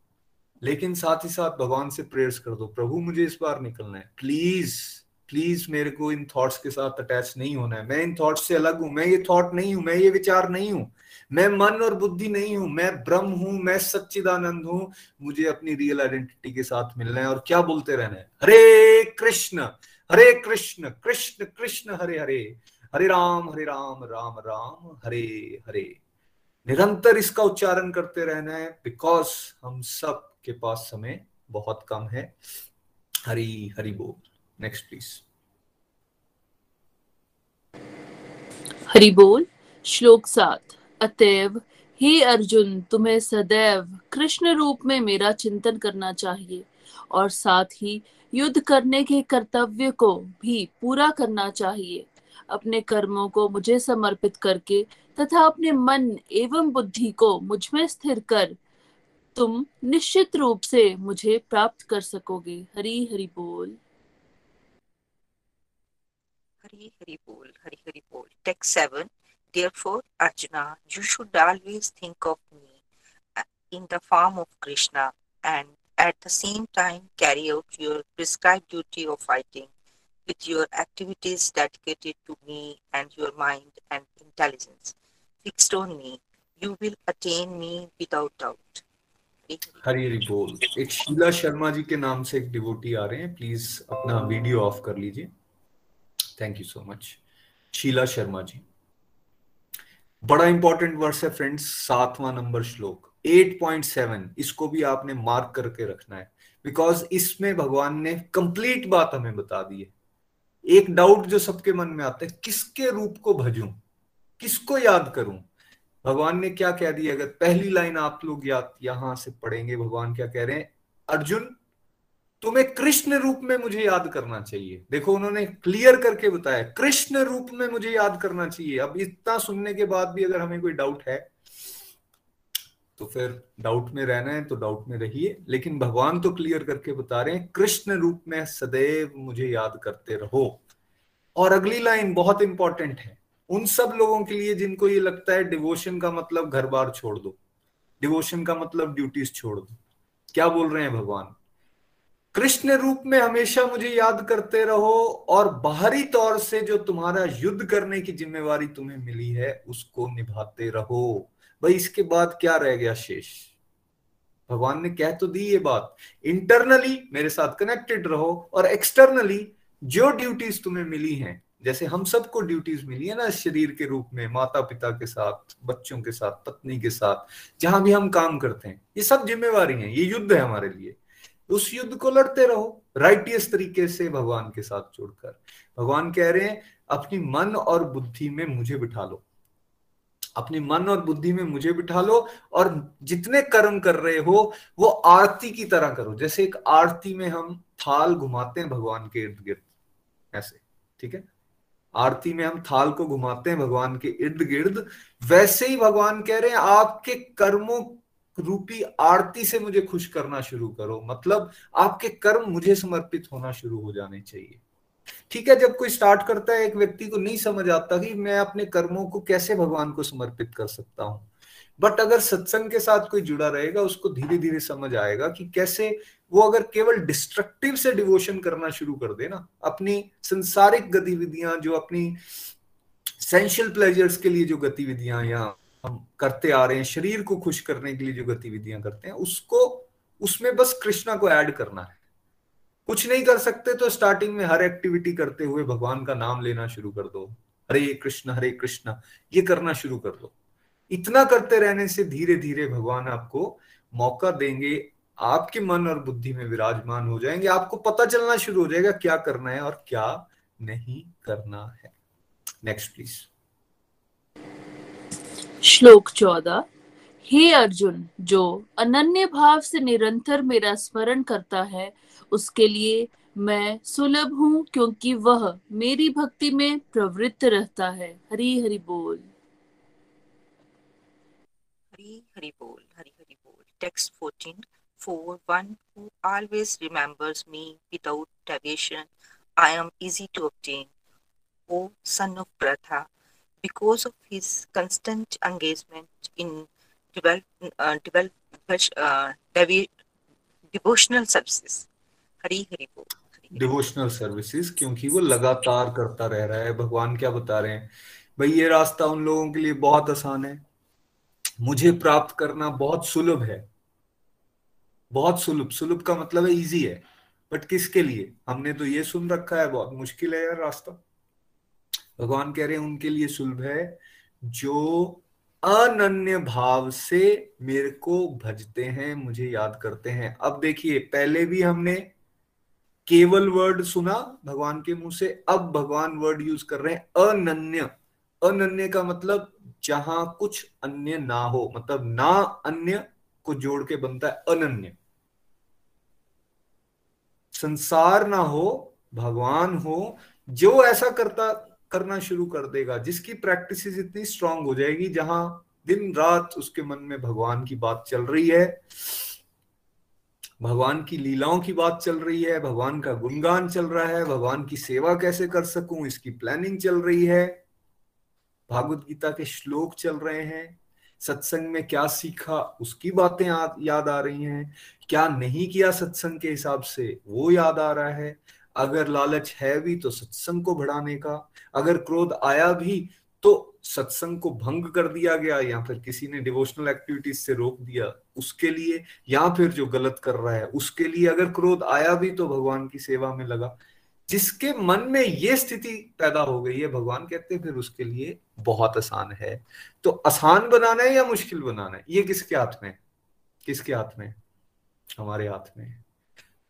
लेकिन साथ ही साथ भगवान से प्रेयर्स कर दो, प्रभु, मुझे इस बार निकलना है। प्लीज़ प्लीज़ मेरे को इन थॉट्स के साथ अटैच नहीं होना है। मैं इन थॉट्स से अलग हूँ, मैं ये थॉट नहीं हूँ, मैं ये विचार नहीं हूँ। मैं मन और बुद्धि नहीं हूँ, मैं ब्रह्म हूँ, मैं सच्चिदानंद हूँ। मुझे अपनी रियल आइडेंटिटी के साथ मिलना है और क्या बोलते रहना है? हरे कृष्ण हरे कृष्ण कृष्ण कृष्ण, हरे हरे। हरे राम हरे राम राम राम, हरे हरे। निरंतर इसका उच्चारण करते रहना है बिकॉज़ हम सब के पास समय बहुत कम है। हरी, हरि बोल। नेक्स्ट प्लीज़ हरि बोल। श्लोक सात। अतएव, हे अर्जुन, तुम्हें सदैव कृष्ण रूप में मेरा चिंतन करना चाहिए और साथ ही युद्ध करने के कर्तव्य को भी पूरा करना चाहिए। अपने कर्मों को मुझे समर्पित करके तथा अपने मन एवं बुद्धि को मुझमें स्थिर कर तुम निश्चित रूप से मुझे प्राप्त कर सकोगे। हरी हरि बोल। हरी हरि बोल, हरी हरि बोल। Text seven therefore Arjuna you should always think of me in the form of Krishna and at the same time carry out your prescribe duty of fighting with your activities dedicated to me and your mind and intelligence. Fixed on me. You will attain me without doubt. Hari बोल। एक शीला शर्मा जी के नाम से एक devotee आ रहे हैं। Please अपना video off कर लीजिए। Thank you so much Sheela Sharma ji. बड़ा इंपॉर्टेंट वर्स है फ्रेंड्स सातवां नंबर श्लोक। 8.7 इसको भी आपने मार्क करके रखना है। बिकॉज़ इसमें भगवान ने कंप्लीट बात हमें बता दी है। एक डाउट जो सबके मन में आता है, किसके रूप को भजूं? किसको याद करूँ? भगवान ने क्या कह दिया? अगर पहली लाइन आप लोग यहाँ से पढ़ेंगे, भगवान क्या कह रहे हैं, अर्जुन, तुम्हें कृष्ण रूप में मुझे याद करना चाहिए। देखो, उन्होंने क्लियर करके बताया, कृष्ण रूप में मुझे याद करना चाहिए। अब इतना सुनने के बाद भी अगर हमें कोई डाउट है तो फिर डाउट में रहना है तो डाउट में रहिए। लेकिन भगवान तो क्लियर करके बता रहे हैं, कृष्ण रूप में सदैव मुझे याद करते रहो। और अगली लाइन बहुत इंपॉर्टेंट है। उन सब लोगों के लिए जिनको ये लगता है डिवोशन का मतलब घर बार छोड़ दो। डिवोशन का मतलब ड्यूटीज़ छोड़ दो। क्या बोल रहे हैं भगवान? कृष्ण रूप में हमेशा मुझे याद करते रहो और बाहरी तौर से जो तुम्हारा युद्ध करने की जिम्मेवारी तुम्हें मिली है, उसको निभाते रहो। भाई, इसके बाद क्या रह गया शेष? भगवान ने कह तो दी ये बात। इंटरनली मेरे साथ कनेक्टेड रहो और एक्सटर्नली जो ड्यूटीज़ तुम्हें मिली हैं जैसे हम सबको ड्यूटीज़ मिली है ना शरीर के रूप में माता पिता के साथ, बच्चों के साथ, पत्नी के साथ, जहाँ भी हम काम करते हैं, ये सब जिम्मेवारी है, ये युद्ध है हमारे लिए। उस युद्ध को लड़ते रहो राइटियस तरीके से भगवान के साथ जुड़कर। भगवान कह रहे हैं, अपनी मन और बुद्धि में मुझे बिठा लो। अपनी मन और बुद्धि में मुझे बिठा लो और जितने कर्म कर रहे हो, वो आरती की तरह करो। जैसे एक आरती में हम थाल घुमाते हैं भगवान के इर्द गिर्द ऐसे, ठीक है? आरती में हम थाल को घुमाते हैं भगवान के इर्द गिर्द। वैसे ही भगवान कह रहे हैं, आपके कर्मों रूपी आरती से मुझे खुश करना शुरू करो। मतलब आपके कर्म मुझे समर्पित होना शुरू हो जाने चाहिए। ठीक है, जब कोई स्टार्ट करता है, एक व्यक्ति को नहीं समझ आता कि मैं अपने कर्मों को कैसे भगवान को समर्पित कर सकता हूँ। बट अगर सत्संग के साथ कोई जुड़ा रहेगा, उसको धीरे धीरे समझ आएगा कि कैसे वो अगर केवल डिस्ट्रक्टिव से डिवोशन करना शुरू कर दे ना, अपनी संसारिक गतिविधियाँ, जो अपनी सेंशियल प्लेजर्स के लिए जो गतिविधियाँ या हम करते आ रहे हैं, शरीर को खुश करने के लिए जो गतिविधियाँ करते हैं, उसको, उसमें बस कृष्णा को ऐड करना है। कुछ नहीं कर सकते तो स्टार्टिंग में हर एक्टिविटी करते हुए भगवान का नाम लेना शुरू कर दो। हरे कृष्ण हरे कृष्ण, ये करना शुरू कर दो। इतना करते रहने से धीरे धीरे भगवान आपको मौका देंगे आपके मन और बुद्धि में विराजमान हो जाएँगे। आपको पता चलना शुरू हो जाएगा क्या करना है और क्या नहीं करना है। नेक्स्ट प्लीज़ श्लोक चौदह हे अर्जुन जो अनन्य भाव से निरंतर मेरा स्मरण करता है उसके लिए मैं सुलभ हूँ क्योंकि वह मेरी भक्ति में प्रवृत्त रहता है। हरी हरि बोल। हरी हरि बोल हरी हरि बोल। Text 14 for one who always remembers me without deviation I am easy to obtain O son of Pratha because of his constant engagement in develop, uh, develop, uh, devi, devotional services Hari Hari बोल devotional services क्योंकि वो लगातार करता रह रहा है भगवान क्या बता रहे हैं भाई ये रास्ता उन लोगों के लिए बहुत आसान है मुझे प्राप्त करना बहुत सुलभ है बहुत सुलभ सुलभ का मतलब है इजी है। बट किसके लिए? हमने तो ये सुन रखा है, बहुत मुश्किल है यार रास्ता। भगवान कह रहे हैं, उनके लिए सुलभ है जो अनन्य भाव से मेरे को भजते हैं, मुझे याद करते हैं। अब देखिए, पहले भी हमने केवल वर्ड सुना भगवान के मुँह से, अब भगवान वर्ड यूज़ कर रहे हैं अनन्य। अनन्य का मतलब जहाँ कुछ अन्य ना हो मतलब ना अन्य को जोड़ के बनता है अनन्य। संसार ना हो, भगवान हो, जो ऐसा करता, करना शुरू कर देगा, जिसकी प्रैक्टिस इतनी स्ट्रांग हो जाएगी, जहाँ दिन रात उसके मन में भगवान की बात चल रही है, भगवान की लीलाओं की बात चल रही है, भगवान का गुणगान चल रहा है, भगवान की सेवा कैसे कर सकूँ, इसकी प्लानिंग चल रही है, भागवत गीता के श्लोक चल रहे हैं सत्संग में क्या सीखा, उसकी बातें याद आ रही हैं। क्या नहीं किया सत्संग के हिसाब से, वो याद आ रहा है। अगर लालच है भी तो सत्संग को बढ़ाने का, अगर क्रोध आया भी तो सत्संग को भंग कर दिया गया, या फिर किसी ने डिवोशनल एक्टिविटीज़ से रोक दिया, उसके लिए, या फिर जो गलत कर रहा है, उसके लिए अगर क्रोध आया भी तो भगवान की सेवा में लगा। जिसके मन में ये स्थिति पैदा हो गई है, भगवान कहते हैं, फिर उसके लिए बहुत आसान है। तो आसान बनाना है या मुश्किल बनाना है? ये किसके हाथ में? किसके हाथ में? हमारे हाथ में।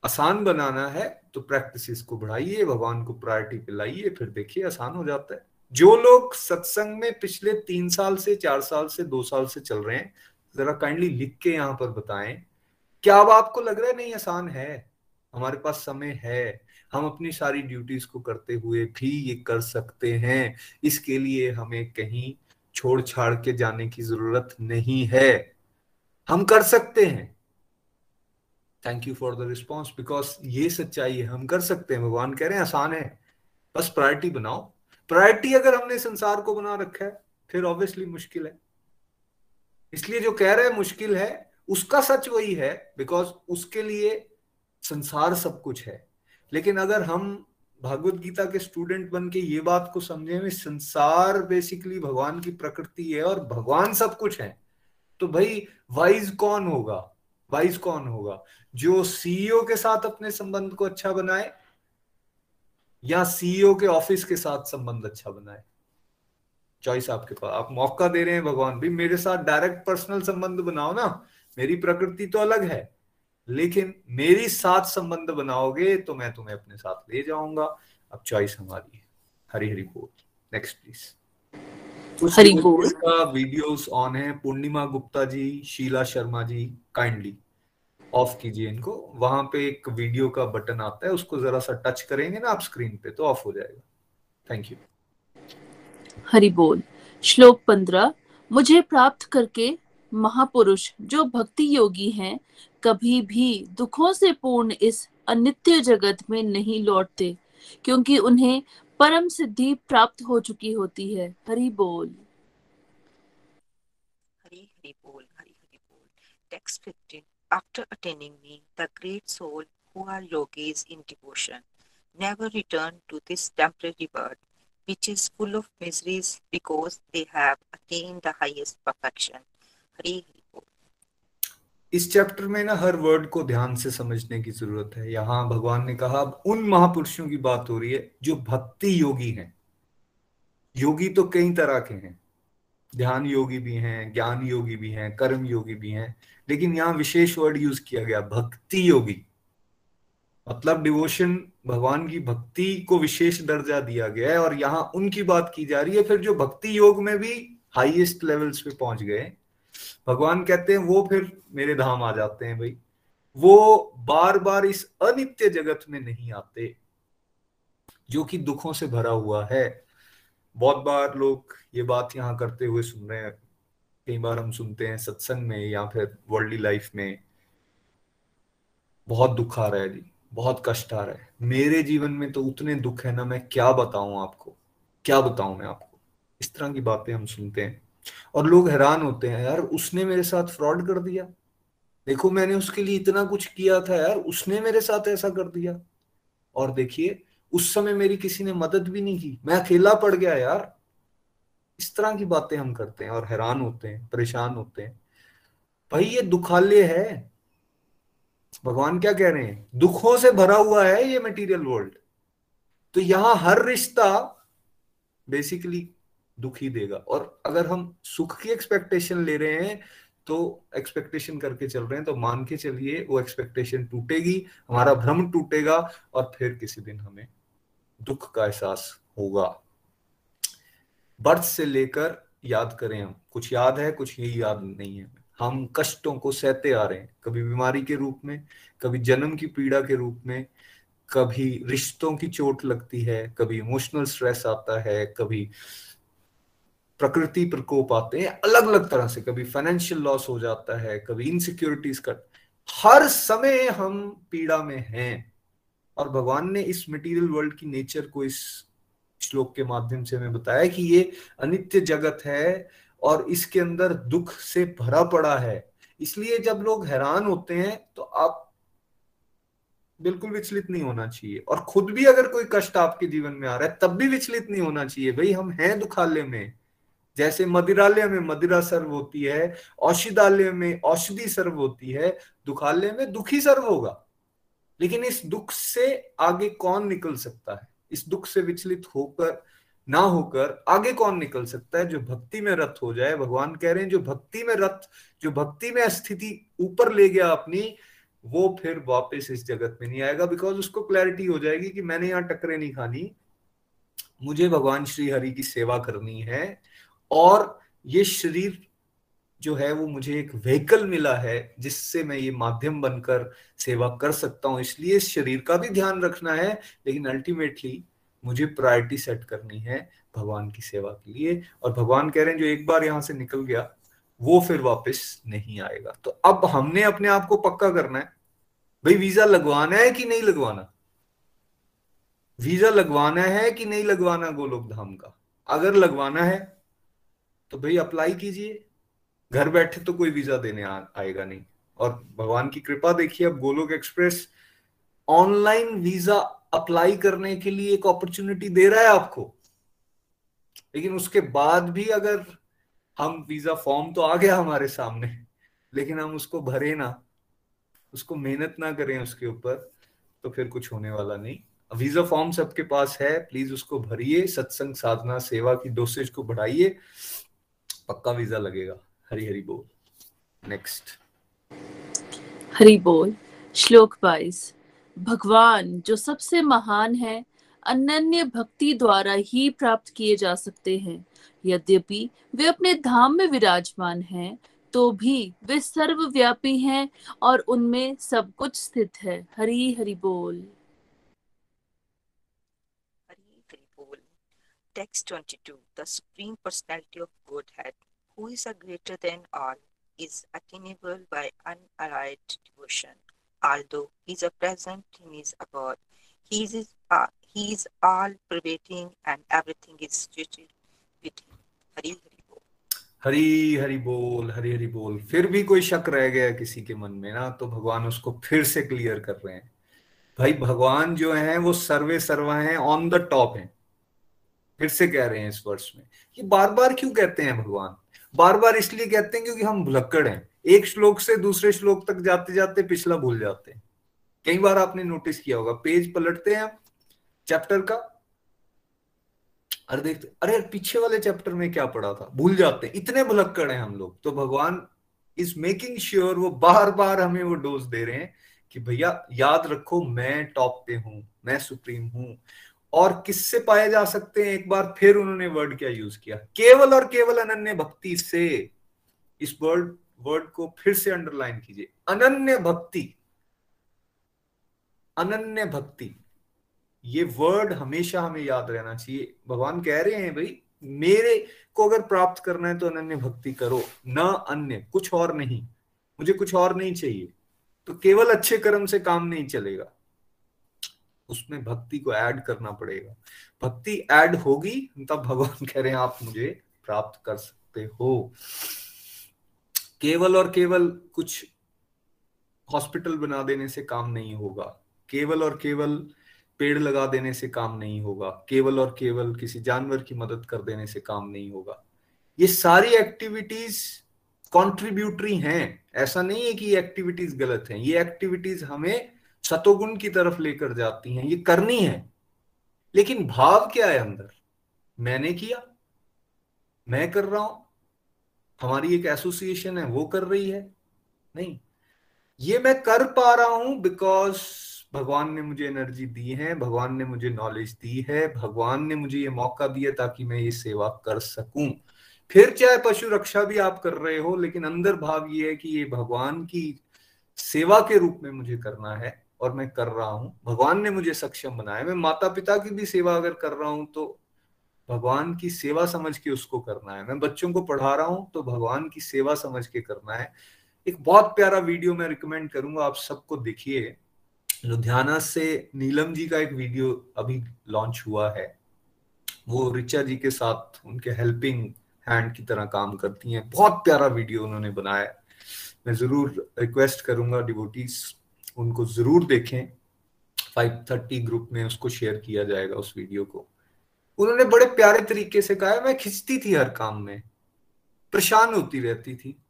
आसान बनाना है तो प्रैक्टिस को बढ़ाइए, भगवान को प्रायोरिटी पे लाइए, फिर देखिए, आसान हो जाता है। जो लोग सत्संग में पिछले तीन साल से, चार साल से, दो साल से चल रहे हैं, जरा काइंडली लिख के यहाँ पर बताएँ, क्या अब आपको लग रहा है, नहीं, आसान है, हमारे पास समय है हम अपनी सारी ड्यूटीज़ को करते हुए भी ये कर सकते हैं। इसके लिए हमें कहीं छोड़ छाड़ के जाने की ज़रूरत नहीं है। हम कर सकते हैं। Thank you for the response because ये सच्चाई है। हम कर सकते हैं। भगवान कह रहे हैं, आसान है। बस प्रायोरिटी बनाओ। प्रायोरिटी अगर हमने संसार को बना रखा है, फिर ऑब्वियसली मुश्किल है। इसलिए जो कह रहे हैं, मुश्किल है, उसका सच वही है बिकॉज़ उसके लिए संसार सब कुछ है। लेकिन अगर हम भागवत गीता के स्टूडेंट बन के ये बात को समझे में संसार बेसिकली भगवान की प्रकृति है और भगवान सब कुछ है तो भाई वाइज कौन होगा? वाइज कौन होगा? जो सीईओ के साथ अपने संबंध को अच्छा बनाए या सीईओ के ऑफ़िस के साथ संबंध अच्छा बनाए? चॉइस आपके पास। आप मौका दे रहे हैं भगवान। भी मेरे साथ डायरेक्ट पर्सनल संबंध बनाओ ना। मेरी प्रकृति तो अलग है। लेकिन मेरी साथ संबंध बनाओगे तो मैं तुम्हें अपने साथ ले जाऊँगा। अब चॉइस हमारी है। हरी हरी बोल नेक्स्ट प्लीज़ हरी बोल। का वीडियोस ऑन है। पूर्णिमा गुप्ता जी शीला शर्मा जी काइंडली ऑफ़ कीजिए इनको। वहाँ पे एक वीडियो का बटन आता है। उसको जरा सा टच करेंगे ना आप स्क्रीन पे तो ऑफ़ हो जाएगा। थैंक यू हरि बोल। श्लोक पंद्रह मुझे प्राप्त करके महापुरुष जो भक्ति योगी हैं कभी भी दुखों से पूर्ण इस अनित्य जगत में नहीं लौटते क्योंकि उन्हें परम सिद्धि प्राप्त हो चुकी होती है हरि बोल हरि हरि बोल हरि हरि बोल text 15 after attaining me the great soul who are yogis in devotion never return to this temporary world which is full of miseries because they have attained the highest perfection इस चैप्टर में ना हर word को ध्यान से समझने की ज़रूरत है। यहाँ भगवान ने कहा, अब उन महापुरुषों की बात हो रही है जो भक्ति योगी हैं। योगी तो कई तरह के हैं। ध्यान योगी भी हैं, ज्ञान योगी भी हैं, कर्म योगी भी हैं, लेकिन यहाँ विशेष वर्ड यूज़ किया गया, भक्ति योगी। मतलब डिवोशन, भगवान की भक्ति को विशेष दर्जा दिया गया है और यहाँ उनकी बात की जा रही है, फिर जो भक्ति योग में भी हाईएस्ट लेवल्स पे पहुँच गए भगवान कहते हैं, वो फिर मेरे धाम आ जाते हैं भाई। वो बार बार इस अनित्य जगत में नहीं आते, जो कि दुखों से भरा हुआ है। बहुत बार लोग ये बात यहाँ करते हुए सुन रहे हैं। कई बार हम सुनते हैं सत्संग में या फिर वर्ल्डली लाइफ में, बहुत दुख आ रहा है जी, बहुत कष्ट आ रहा है। मेरे जीवन में तो उतने दुख है ना, मैं क्या बताऊँ आपको? क्या बताऊँ मैं आपको? इस तरह की बातें हम सुनते हैं। और लोग हैरान होते हैं, यार, उसने मेरे साथ फ्रॉड कर दिया। देखो, मैंने उसके लिए इतना कुछ किया था, यार, उसने मेरे साथ ऐसा कर दिया। और देखिए, उस समय मेरी किसी ने मदद भी नहीं की। मैं अकेला पड़ गया, यार। इस तरह की बातें हम करते हैं और हैरान होते हैं, परेशान होते हैं। भाई, ये दुखालय है। भगवान क्या कह रहे हैं? दुखों से भरा हुआ है ये मटेरियल वर्ल्ड तो यहाँ हर रिश्ता बेसिकली दुख ही देगा। और अगर हम सुख की एक्सपेक्टेशन ले रहे हैं तो एक्सपेक्टेशन करके चल रहे हैं तो मान के चलिए वो एक्सपेक्टेशन टूटेगी, हमारा भ्रम टूटेगा और फिर किसी दिन हमें दुख का एहसास होगा। बर्थ से लेकर याद करें हम, कुछ याद है, कुछ यही याद नहीं है। हम कष्टों को सहते आ रहे हैं, कभी बीमारी के रूप में, कभी जन्म की पीड़ा के रूप में, कभी रिश्तों की चोट लगती है, कभी इमोशनल स्ट्रेस आता है, कभी प्रकृति प्रकोप आते हैं अलग अलग तरह से। कभी फाइनेंशियल लॉस हो जाता है, कभी इनसिक्योरिटीज का। हर समय हम पीड़ा में हैं और भगवान ने इस मटेरियल वर्ल्ड की नेचर को इस श्लोक के माध्यम से हमें बताया कि ये अनित्य जगत है और इसके अंदर दुख से भरा पड़ा है। इसलिए जब लोग हैरान होते हैं तो आप बिल्कुल विचलित नहीं होना चाहिए। और खुद भी अगर कोई कष्ट आपके जीवन में आ रहा है, तब भी विचलित नहीं होना चाहिए। भाई, हम हैं दुखालय में। जैसे मदिरालय में मदिरा सर्व होती है, औषधालय में औषधि सर्व होती है, दुखालय में दुखी सर्व होगा। लेकिन इस दुख से आगे कौन निकल सकता है? इस दुख से विचलित होकर, ना होकर आगे कौन निकल सकता है जो भक्ति में रत हो जाए? भगवान कह रहे हैं, जो भक्ति में रथ जो भक्ति में स्थिति ऊपर ले गया अपनी, वो फिर वापस इस जगत में नहीं आएगा बिकॉज़ उसको क्लैरिटी हो जाएगी कि मैंने यहाँ टकरे नहीं खानी। मुझे भगवान श्री हरि की सेवा करनी है और ये शरीर जो है, वो मुझे एक व्हीकल मिला है, जिससे मैं ये माध्यम बनकर सेवा कर सकता हूँ। इसलिए इस शरीर का भी ध्यान रखना है, लेकिन अल्टीमेटली मुझे प्रायोरिटी सेट करनी है भगवान की सेवा के लिए। और भगवान कह रहे हैं, जो एक बार यहाँ से निकल गया, वो फिर वापस नहीं आएगा। तो अब हमने अपने आप को पक्का करना है। भाई, वीज़ा लगवाना है कि नहीं लगवाना? वीज़ा लगवाना है कि नहीं लगवाना गोलोक धाम का? अगर लगवाना है तो भाई अप्लाई कीजिए। घर बैठे तो कोई वीज़ा देने आ, आएगा नहीं। और भगवान की कृपा देखिए अब Golok Express online visa apply करने के लिए एक अपॉर्चुनिटी दे रहा है आपको। लेकिन उसके बाद भी अगर हम वीज़ा फॉर्म तो आ गया हमारे सामने लेकिन हम उसको भरे ना उसको मेहनत ना करें उसके ऊपर तो फिर कुछ होने वाला नहीं। वीज़ा फॉर्म सबके पास है प्लीज़ उसको भरिए सत्संग साधना सेवा की डोसेज को बढ़ाइए। पक्का वीज़ा लगेगा। हरी हरी बोल। नेक्स्ट हरि बोल। श्लोक बाईस। भगवान जो सबसे महान है अनन्य भक्ति द्वारा ही प्राप्त किए जा सकते हैं। यद्यपि वे अपने धाम में विराजमान हैं तो भी वे सर्वव्यापी हैं और उनमें सब कुछ स्थित है। हरी हरि बोल। Hari Hari Bol. Text 22 The Supreme Personality of Godhead, who is a greater than all, is attainable by unallied devotion. Although he is a present in his abode, he is, uh, he is all pervading and everything is situated with him. Hari Hari Bol. हरी हरी बोल हरी हरी बोल फिर भी कोई शक रह गया किसी के मन में ना तो भगवान उसको फिर से क्लियर कर रहे हैं भाई भगवान जो है वो सर्वे सर्वा हैं ऑन द टॉप हैं फिर से कह रहे हैं इस वर्ष में। ये बार बार क्यों कहते हैं भगवान? बार बार इसलिए कहते हैं क्योंकि हम भुलक्कड़ हैं। एक श्लोक से दूसरे श्लोक तक जाते जाते पिछला भूल जाते हैं। कई बार आपने नोटिस किया होगा, पेज पलटते हैं चैप्टर का। अरे देखते अरे यार, पीछे वाले चैप्टर में क्या पढ़ा था? भूल जाते हैं। इतने भुलक्कड़ हैं हम लोग। तो भगवान इज़ मेकिंग श्योर वो बार बार हमें वो डोज दे रहे हैं कि भैया, याद रखो, मैं टॉप पे हूँ, मैं सुप्रीम हूँ। और किससे पाए जा सकते हैं? एक बार फिर उन्होंने वर्ड क्या यूज़ किया? केवल और केवल अनन्य भक्ति से। इस वर्ड वर्ड को फिर से अंडरलाइन कीजिए। अनन्य भक्ति। अनन्य भक्ति। ये वर्ड हमेशा हमें याद रहना चाहिए। भगवान कह रहे हैं भाई, मेरे को अगर प्राप्त करना है तो अनन्य भक्ति करो। न अन्य, कुछ और नहीं। मुझे कुछ और नहीं चाहिए। तो केवल अच्छे कर्म से काम नहीं चलेगा। उसमें भक्ति को ऐड करना पड़ेगा। भक्ति ऐड होगी, तब भगवान कह रहे हैं, आप मुझे प्राप्त कर सकते हो। केवल और केवल कुछ हॉस्पिटल बना देने से काम नहीं होगा। केवल और केवल पेड़ लगा देने से काम नहीं होगा। केवल और केवल किसी जानवर की मदद कर देने से काम नहीं होगा। ये सारी एक्टिविटीज़ कॉन्ट्रीब्यूटरी हैं। ऐसा नहीं है कि ये एक्टिविटीज़ गलत हैं। ये एक्टिविटीज़ हमें सतोगुण की तरफ़ लेकर जाती हैं, ये करनी है। लेकिन भाव क्या है अंदर? मैंने किया, मैं कर रहा हूँ, हमारी एक एसोसिएशन है, वो कर रही है। नहीं, ये मैं कर पा रहा हूँ बिकॉज़ भगवान ने मुझे एनर्जी दी है, भगवान ने मुझे नॉलेज दी है, भगवान ने मुझे ये मौका दिया ताकि मैं ये सेवा कर सकूँ। फिर चाहे पशु रक्षा भी आप कर रहे हो, लेकिन अंदर भाव ये है कि ये भगवान की सेवा के रूप में मुझे करना है। और मैं कर रहा हूँ। भगवान ने मुझे सक्षम बनाया। मैं माता पिता की भी सेवा अगर कर रहा हूँ तो भगवान की सेवा समझ के उसको करना है। मैं बच्चों को पढ़ा रहा हूँ तो भगवान की सेवा समझ के करना है। एक बहुत प्यारा वीडियो मैं रिकमेंड करूँगा, आप सबको देखिए। लुधियाना से नीलम जी का एक वीडियो अभी लॉन्च हुआ है। वो रिचा जी के साथ उनके हेल्पिंग हैंड की तरह काम करती हैं। बहुत प्यारा वीडियो उन्होंने बनाया मैं ज़रूर रिक्वेस्ट करूँगा डिवोटीज उनको ज़रूर देखें। 530 ग्रुप में उसको शेयर किया जाएगा उस वीडियो को। उन्होंने बड़े प्यारे तरीके से कहा, मैं खिंचती थी हर काम में। परेशान होती रहती थी।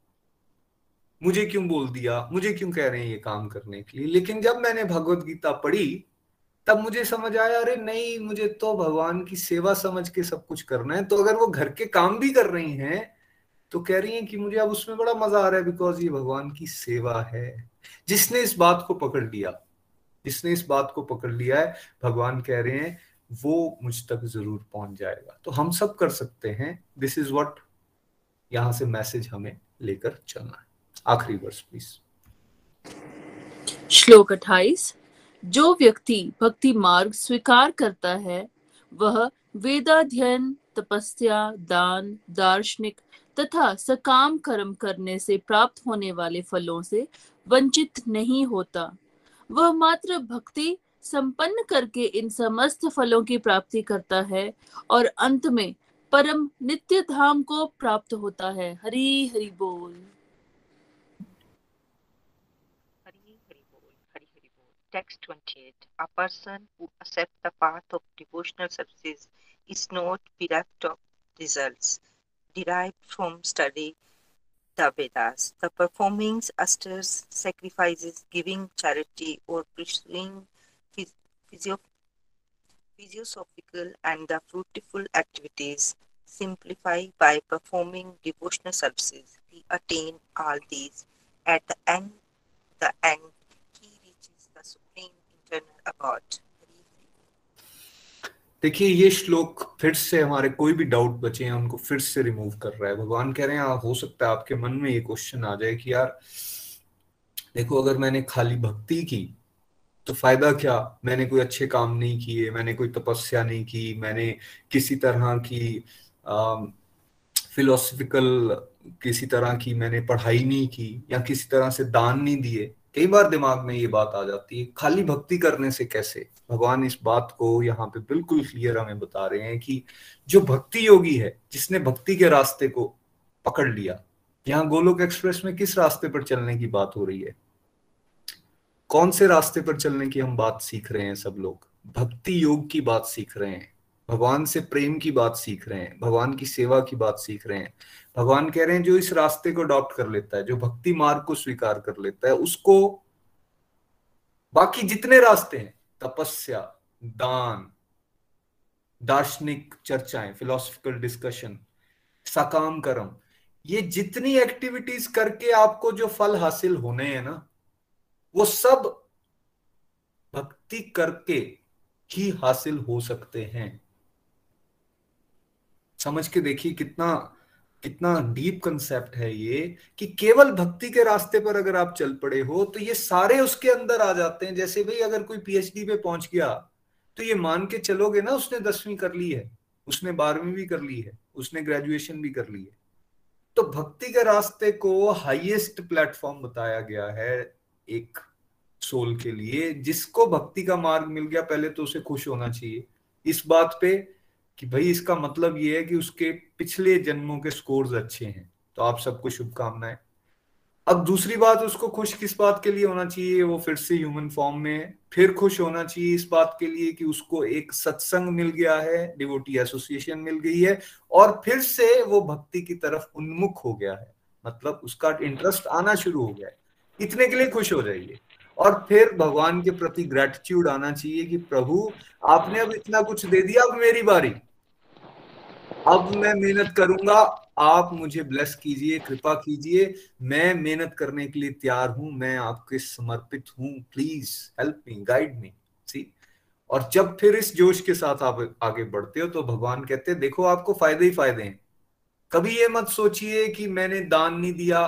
मुझे क्यों बोल दिया? मुझे क्यों कह रहे हैं ये काम करने के लिए? लेकिन जब मैंने भगवत गीता पढ़ी, तब मुझे समझ आया, अरे नहीं, मुझे तो भगवान की सेवा समझ के सब कुछ करना है। तो अगर वो घर के काम भी कर रही हैं तो कह रही हैं कि मुझे अब उसमें बड़ा मज़ा आ रहा है बिकॉज़ ये भगवान की सेवा है। जिसने इस बात को पकड़ लिया, जिसने इस बात को पकड़ लिया है, भगवान कह रहे हैं, वो मुझ तक ज़रूर पहुँच जाएगा। तो हम सब कर सकते हैं। दिस इज़ वॉट यहाँ से मैसेज हमें लेकर चलना है। आखिरी वर्ष प्लीज़ श्लोक अट्ठाईस, जो व्यक्ति भक्ति मार्ग स्वीकार करता है, वह वेदाध्ययन, तपस्या, दान, दार्शनिक तथा सकाम कर्म करने से प्राप्त होने वाले फलों से वंचित नहीं होता। वह मात्र भक्ति संपन्न करके इन समस्त फलों की प्राप्ति करता है और अंत में परम नित्य धाम को प्राप्त होता है। हरी हरी बोल। Text 28 A person who accepts the path of devotional services is not bereft of. Derived from study the Vedas. The performing asters, sacrifices, giving charity, or pursuing phys- physio- physiosophical and the fruitful activities simplify by performing devotional services. He attain all these. At the end, the end, he reaches the supreme internal abode. देखिए, ये श्लोक फिर से हमारे कोई भी doubt बचे हैं, उनको फिर से रिमूव कर रहा है। भगवान कह रहे हैं, हो सकता है आपके मन में ये क्वेश्चन आ जाए कि यार, देखो, अगर मैंने खाली भक्ति की तो फ़ायदा क्या? मैंने कोई अच्छे काम नहीं किए, मैंने कोई तपस्या नहीं की, मैंने किसी तरह की फिलोसफिकल किसी तरह की मैंने पढ़ाई नहीं की, या किसी तरह से दान नहीं दिए कई बार दिमाग में ये बात आ जाती है, खाली भक्ति करने से कैसे? भगवान इस बात को यहाँ पे बिल्कुल क्लियर हमें बता रहे हैं कि जो भक्ति योगी है, जिसने भक्ति के रास्ते को पकड़ लिया, यहाँ गोलोक एक्सप्रेस में किस रास्ते पर चलने की बात हो रही है? कौन से रास्ते पर चलने की हम बात सीख रहे हैं सब लोग? भक्ति योग की बात सीख रहे हैं। भगवान से प्रेम की बात सीख रहे हैं, भगवान की सेवा की बात सीख रहे हैं। भगवान कह रहे हैं, जो इस रास्ते को अडॉप्ट कर लेता है, जो भक्ति मार्ग को स्वीकार कर लेता है, उसको बाकी जितने रास्ते हैं, तपस्या, दान, दार्शनिक चर्चाएँ फिलोसफिकल डिस्कशन सकाम कर्म, ये जितनी एक्टिविटीज़ करके आपको जो फल हासिल होने हैं ना, वो सब भक्ति करके ही हासिल हो सकते हैं। समझ के देखिए कितना कितना डीप कंसेप्ट है ये कि केवल भक्ति के रास्ते पर अगर आप चल पड़े हो तो ये सारे उसके अंदर आ जाते हैं। जैसे भाई अगर कोई पीएचडी पे पहुँच गया तो ये मान के चलोगे ना, उसने दसवीं कर ली है, उसने बारहवीं भी कर ली है, उसने ग्रेजुएशन भी कर ली है। तो भक्ति के रास्ते को हाईएस्ट प्लेटफॉर्म बताया गया है एक सोल के लिए, जिसको भक्ति का मार्ग मिल गया, पहले तो उसे खुश होना चाहिए। इस बात पे कि भाई इसका मतलब ये है कि उसके पिछले जन्मों के स्कोर्स अच्छे हैं। तो आप सबको शुभकामनाएँ। अब दूसरी बात, उसको खुश किस बात के लिए होना चाहिए, वो फिर से ह्यूमन फॉर्म में फिर खुश होना चाहिए इस बात के लिए कि उसको एक सत्संग मिल गया है डिवोटी एसोसिएशन मिल गई है, और फिर से वो भक्ति की तरफ़ उन्मुख हो गया है। मतलब उसका इंटरेस्ट आना शुरू हो गया है। इतने के लिए खुश हो जाइए। और फिर भगवान के प्रति ग्रेटिट्यूड आना चाहिए कि प्रभु, आपने अब इतना कुछ दे दिया, अब मेरी बारी। अब मैं मेहनत करूँगा, आप मुझे ब्लेस कीजिए, कृपा कीजिए। मैं मेहनत करने के लिए तैयार हूँ, मैं आपके समर्पित हूँ। Please help me guide me see और जब फिर इस जोश के साथ आप आगे बढ़ते हो तो भगवान कहते हैं, देखो, आपको फ़ायदे ही फ़ायदे हैं। कभी ये मत सोचिए कि मैंने दान नहीं दिया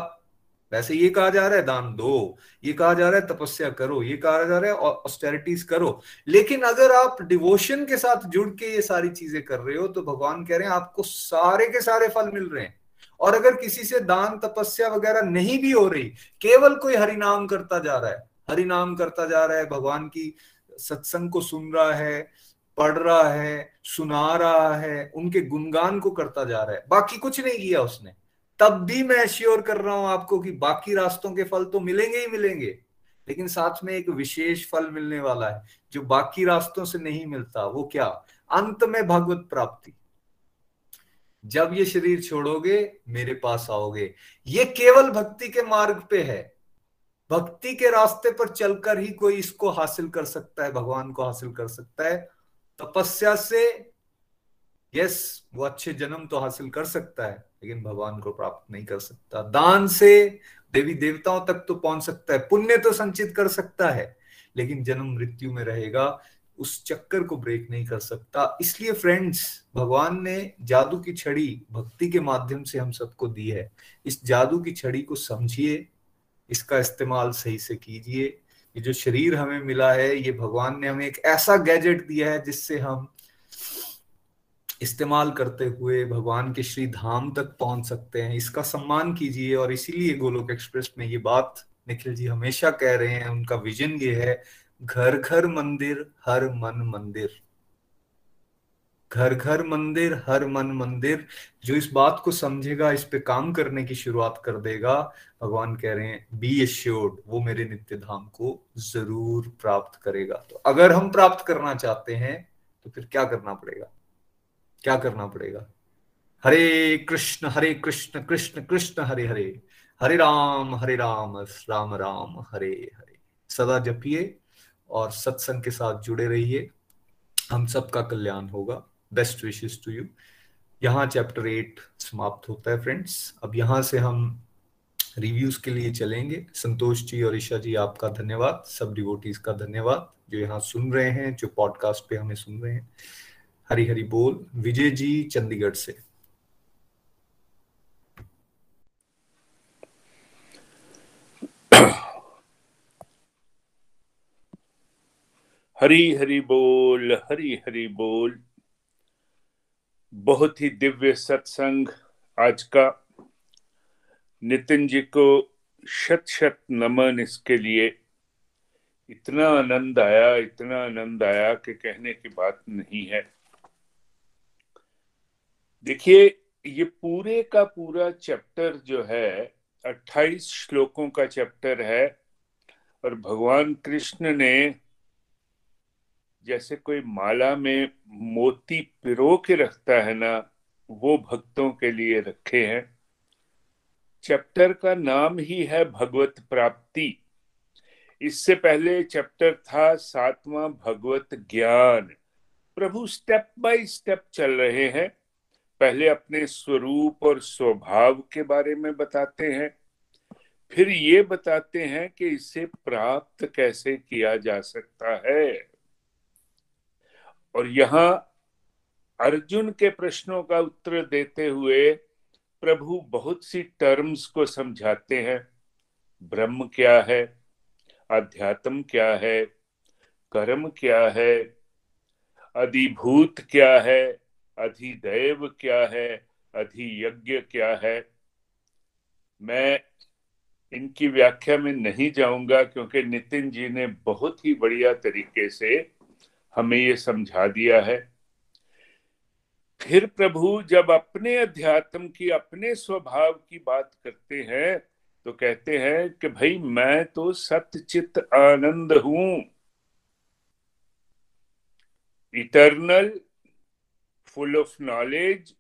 वैसे ये कहा जा रहा है, दान दो। ये कहा जा रहा है, तपस्या करो। ये कहा जा रहा है ऑस्टेरिटीज करो। लेकिन अगर आप डिवोशन के साथ जुड़ के ये सारी चीज़ें कर रहे हो तो भगवान कह रहे हैं, आपको सारे के सारे फल मिल रहे हैं। और अगर किसी से दान, तपस्या वगैरह नहीं भी हो रही, केवल कोई हरिनाम करता जा रहा है, हरिनाम करता जा रहा है, भगवान की सत्संग को सुन रहा है, पढ़ रहा है, सुना रहा है, उनके गुणगान को करता जा रहा है, बाकी कुछ नहीं किया उसने। तब भी मैं श्योर कर रहा हूँ आपको कि बाकी रास्तों के फल तो मिलेंगे ही मिलेंगे, लेकिन साथ में एक विशेष फल मिलने वाला है, जो बाकी रास्तों से नहीं मिलता, वो क्या? अंत में भगवत प्राप्ति। जब ये शरीर छोड़ोगे, मेरे पास आओगे। ये केवल भक्ति के मार्ग पे है। भक्ति के रास्ते पर चलकर ही कोई इसको हासिल कर सकता है, भगवान को हासिल कर सकता है। तपस्या से यस वो अच्छे जन्म तो हासिल कर सकता है। लेकिन भगवान को प्राप्त नहीं कर सकता। दान से देवी देवताओं तक तो पहुँच सकता है, पुण्य तो संचित कर सकता है, लेकिन जन्म मृत्यु में रहेगा, उस चक्कर को ब्रेक नहीं कर सकता। इसलिए फ्रेंड्स भगवान ने जादू की छड़ी भक्ति के माध्यम से हम सबको दी है। इस जादू की छड़ी को समझिए, इसका इस्तेमाल सही से कीजिए। ये जो शरीर हमें मिला है, ये भगवान ने हमें एक ऐसा गैजेट दिया है जिससे हम इस्तेमाल करते हुए भगवान के श्री धाम तक पहुँच सकते हैं। इसका सम्मान कीजिए और इसीलिए गोलोक एक्सप्रेस में ये बात निखिल जी हमेशा कह रहे हैं। उनका विजन ये है, घर घर मंदिर, हर मन मंदिर। घर घर मंदिर, हर मन मंदिर, जो इस बात को समझेगा, इस पे काम करने की शुरुआत कर देगा, भगवान कह रहे हैं बी एश्योर्ड वो मेरे नित्य धाम को ज़रूर प्राप्त करेगा। तो अगर हम प्राप्त करना चाहते हैं तो फिर क्या करना पड़ेगा? क्या करना पड़ेगा? हरे कृष्ण हरे कृष्ण कृष्ण कृष्ण, हरे हरे। हरे राम हरे राम राम राम, हरे हरे। सदा जपिए और सत्संग के साथ जुड़े रहिए। हम सबका कल्याण होगा। बेस्ट विशेष टू यू यहाँ चैप्टर एट समाप्त होता है फ्रेंड्स अब यहाँ से हम रिव्यूज़ के लिए चलेंगे। संतोष जी और ईशा जी, आपका धन्यवाद। सब डिवोटीज का धन्यवाद जो यहाँ सुन रहे हैं, जो पॉडकास्ट पे हमें सुन रहे हैं। हरी हरी बोल, विजय जी, चंडीगढ़ से। हरी हरी बोल हरी हरी बोल। बहुत ही दिव्य सत्संग आज का। नितिन जी को शत शत नमन इसके लिए। इतना आनंद आया, इतना आनंद आया कि कहने की बात नहीं है। देखिए, ये पूरे का पूरा चैप्टर जो है 28 श्लोकों का चैप्टर है और भगवान कृष्ण ने जैसे कोई माला में मोती पिरो के रखता है ना, वो भक्तों के लिए रखे हैं। चैप्टर का नाम ही है भगवत प्राप्ति। इससे पहले चैप्टर था सातवां भगवत ज्ञान। प्रभु स्टेप बाय स्टेप चल रहे हैं। पहले अपने स्वरूप और स्वभाव के बारे में बताते हैं। फिर ये बताते हैं कि इसे प्राप्त कैसे किया जा सकता है। और यहाँ अर्जुन के प्रश्नों का उत्तर देते हुए प्रभु बहुत सी टर्म्स को समझाते हैं। ब्रह्म क्या है? अध्यात्म क्या है? कर्म क्या है? अधिभूत क्या है? अधिदैव क्या है? अधियज्ञ क्या है? मैं इनकी व्याख्या में नहीं जाऊँगा क्योंकि नितिन जी ने बहुत ही बढ़िया तरीके से हमें ये समझा दिया है। फिर प्रभु, जब अपने अध्यात्म की, अपने स्वभाव की बात करते हैं तो कहते हैं कि भाई, मैं तो सत्यचित आनंद हूँ। इटर्नल फुल ऑफ़ नॉलेज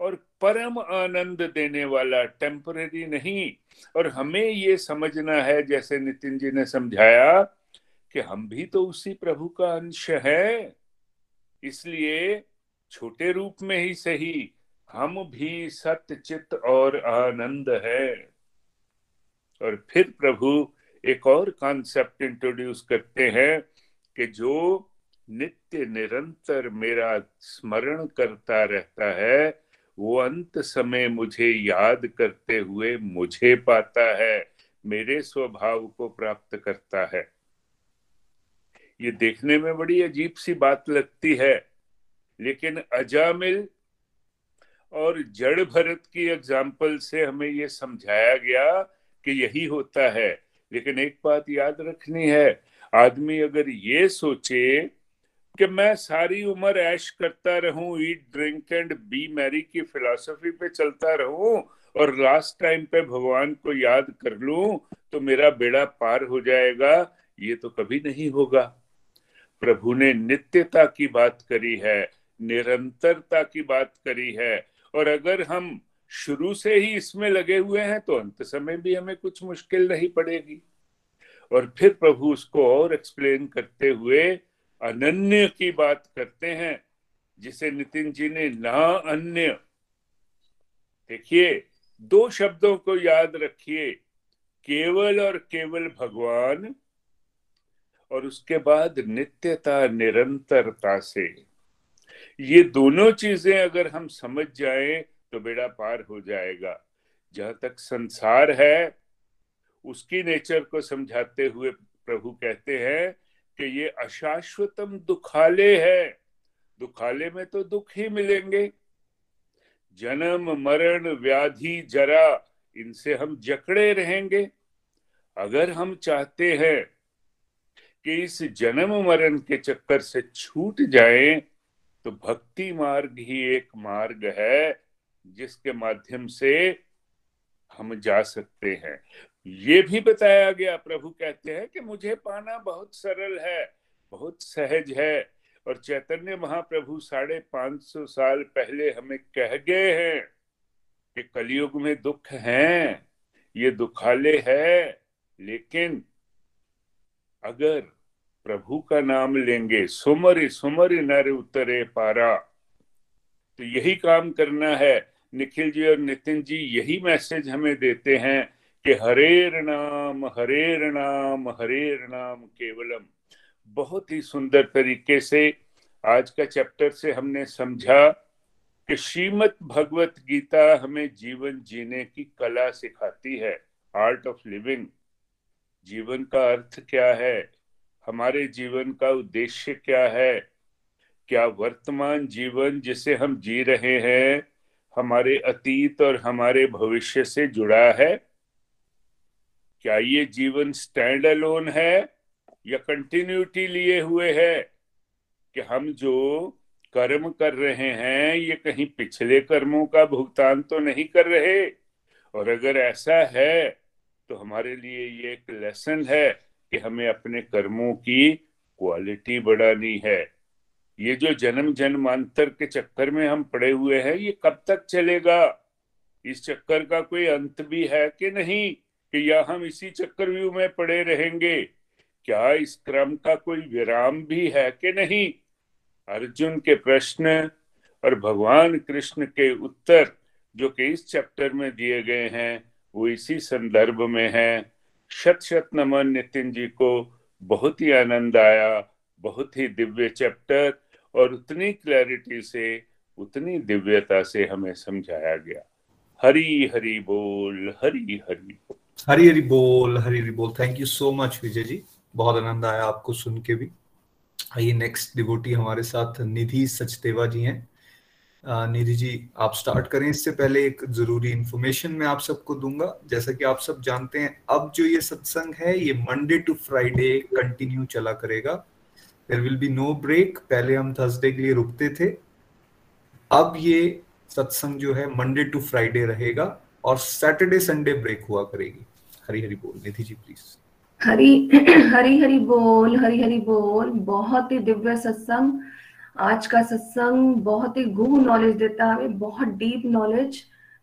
और परम आनंद देने वाला टेम्पररी नहीं। और हमें ये समझना है, जैसे नितिन जी ने समझाया, कि हम भी तो उसी प्रभु का अंश है। इसलिए छोटे रूप में ही सही, हम भी सत्य चित्त और आनंद है। और फिर प्रभु एक और कॉन्सेप्ट इंट्रोड्यूस करते हैं, कि जो नित्य निरंतर मेरा स्मरण करता रहता है, वो अंत समय मुझे याद करते हुए मुझे पाता है, मेरे स्वभाव को प्राप्त करता है। ये देखने में बड़ी अजीब सी बात लगती है, लेकिन अजामिल और जड़ भरत की एग्ज़ाम्पल से हमें ये समझाया गया कि यही होता है। लेकिन एक बात याद रखनी है, आदमी अगर ये सोचे कि मैं सारी उम्र ऐश करता रहूँ eat drink and be merry की फिलॉसफी पे चलता रहूँ और लास्ट टाइम पे भगवान को याद कर लूँ तो मेरा बेड़ा पार हो जाएगा। ये तो कभी नहीं होगा। प्रभु ने नित्यता की बात करी है, निरंतरता की बात करी है और अगर हम शुरू से ही इसमें लगे हुए हैं तो अंत समय भी हमें कुछ मुश्किल नहीं पड़ेगी। और फिर प्रभु उसको और एक्सप्लेन करते हुए अनन्य की बात करते हैं, जिसे नितिन जी ने ना अन्य। देखिए, दो शब्दों को याद रखिए, केवल और केवल भगवान, और उसके बाद नित्यता, निरंतरता से। ये दोनों चीज़ें अगर हम समझ जाएँ तो बेड़ा पार हो जाएगा। जहाँ तक संसार है, उसकी नेचर को समझाते हुए प्रभु कहते हैं कि ये अशाश्वतम दुखाले है। दुखाले में तो दुख ही मिलेंगे। जन्म, मरण, व्याधि, जरा, इनसे हम जकड़े रहेंगे। अगर हम चाहते हैं कि इस जन्म, मरण के चक्कर से छूट जाए तो भक्ति मार्ग ही एक मार्ग है, जिसके माध्यम से हम जा सकते हैं। ये भी बताया गया, प्रभु कहते हैं कि मुझे पाना बहुत सरल है, बहुत सहज है। और चैतन्य महाप्रभु साढ़े पाँच सौ साल पहले हमें कह गए हैं कि कलयुग में दुख हैं, ये दुखाले है, लेकिन अगर प्रभु का नाम लेंगे, सुमर सुमर नर उतरे पारा तो यही काम करना है। निखिल जी और नितिन जी यही मैसेज हमें देते हैं कि हरेर नाम हरेर नाम हरेर नाम केवलम। बहुत ही सुंदर तरीके से आज का चैप्टर से हमने समझा कि श्रीमद भगवत गीता हमें जीवन जीने की कला सिखाती है, आर्ट ऑफ़ लिविंग। जीवन का अर्थ क्या है? हमारे जीवन का उद्देश्य क्या है? क्या वर्तमान जीवन जिसे हम जी रहे हैं, हमारे अतीत और हमारे भविष्य से जुड़ा है? क्या ये जीवन स्टैंड अलोन है या कंटिन्यूटी लिए हुए है? कि हम जो कर्म कर रहे हैं, ये कहीं पिछले कर्मों का भुगतान तो नहीं कर रहे? और अगर ऐसा है तो हमारे लिए ये एक लेसन है कि हमें अपने कर्मों की क्वालिटी बढ़ानी है। ये जो जन्म जन्मांतर के चक्कर में हम पड़े हुए हैं, ये कब तक चलेगा? इस चक्कर का कोई अंत भी है कि नहीं? कि या हम इसी चक्रव्यूह में पड़े रहेंगे। क्या इस क्रम का कोई विराम भी है कि नहीं? अर्जुन के प्रश्न और भगवान कृष्ण के उत्तर जो कि इस चैप्टर में दिए गए हैं, वो इसी संदर्भ में है। शत शत नमन नितिन जी को बहुत ही आनंद आया, बहुत ही दिव्य चैप्टर और उतनी क्लैरिटी से, उतनी दिव्यता से हमें समझाया गया। हरी हरी बोल हरी हरी बोल। हरी हरी बोल हरी हरी बोल। Thank you so much Vijay ji. बहुत आनंद आया आपको सुन के भी। आइए नेक्स्ट डिवोटी हमारे साथ निधि सचदेवा जी हैं। निधि जी, आप स्टार्ट करें। इससे पहले एक ज़रूरी इंफॉर्मेशन मैं आप सबको दूँगा। जैसा कि आप सब जानते हैं, अब जो ये सत्संग है, ये मंडे टू फ्राइडे कंटिन्यू चला करेगा। There will be no break पहले हम थर्सडे के लिए रुकते थे। अब ये सत्संग जो है मंडे टू फ्राइडे रहेगा और सैटरडे संडे ब्रेक हुआ करेगी। हरी हरी बोल, निधि जी प्लीज़ हरी हरी हरी बोल, हरी हरी बोल, बहुत ही दिव्य सत्संग, आज का सत्संग बहुत ही गुह नॉलेज देता है, बहुत डीप नॉलेज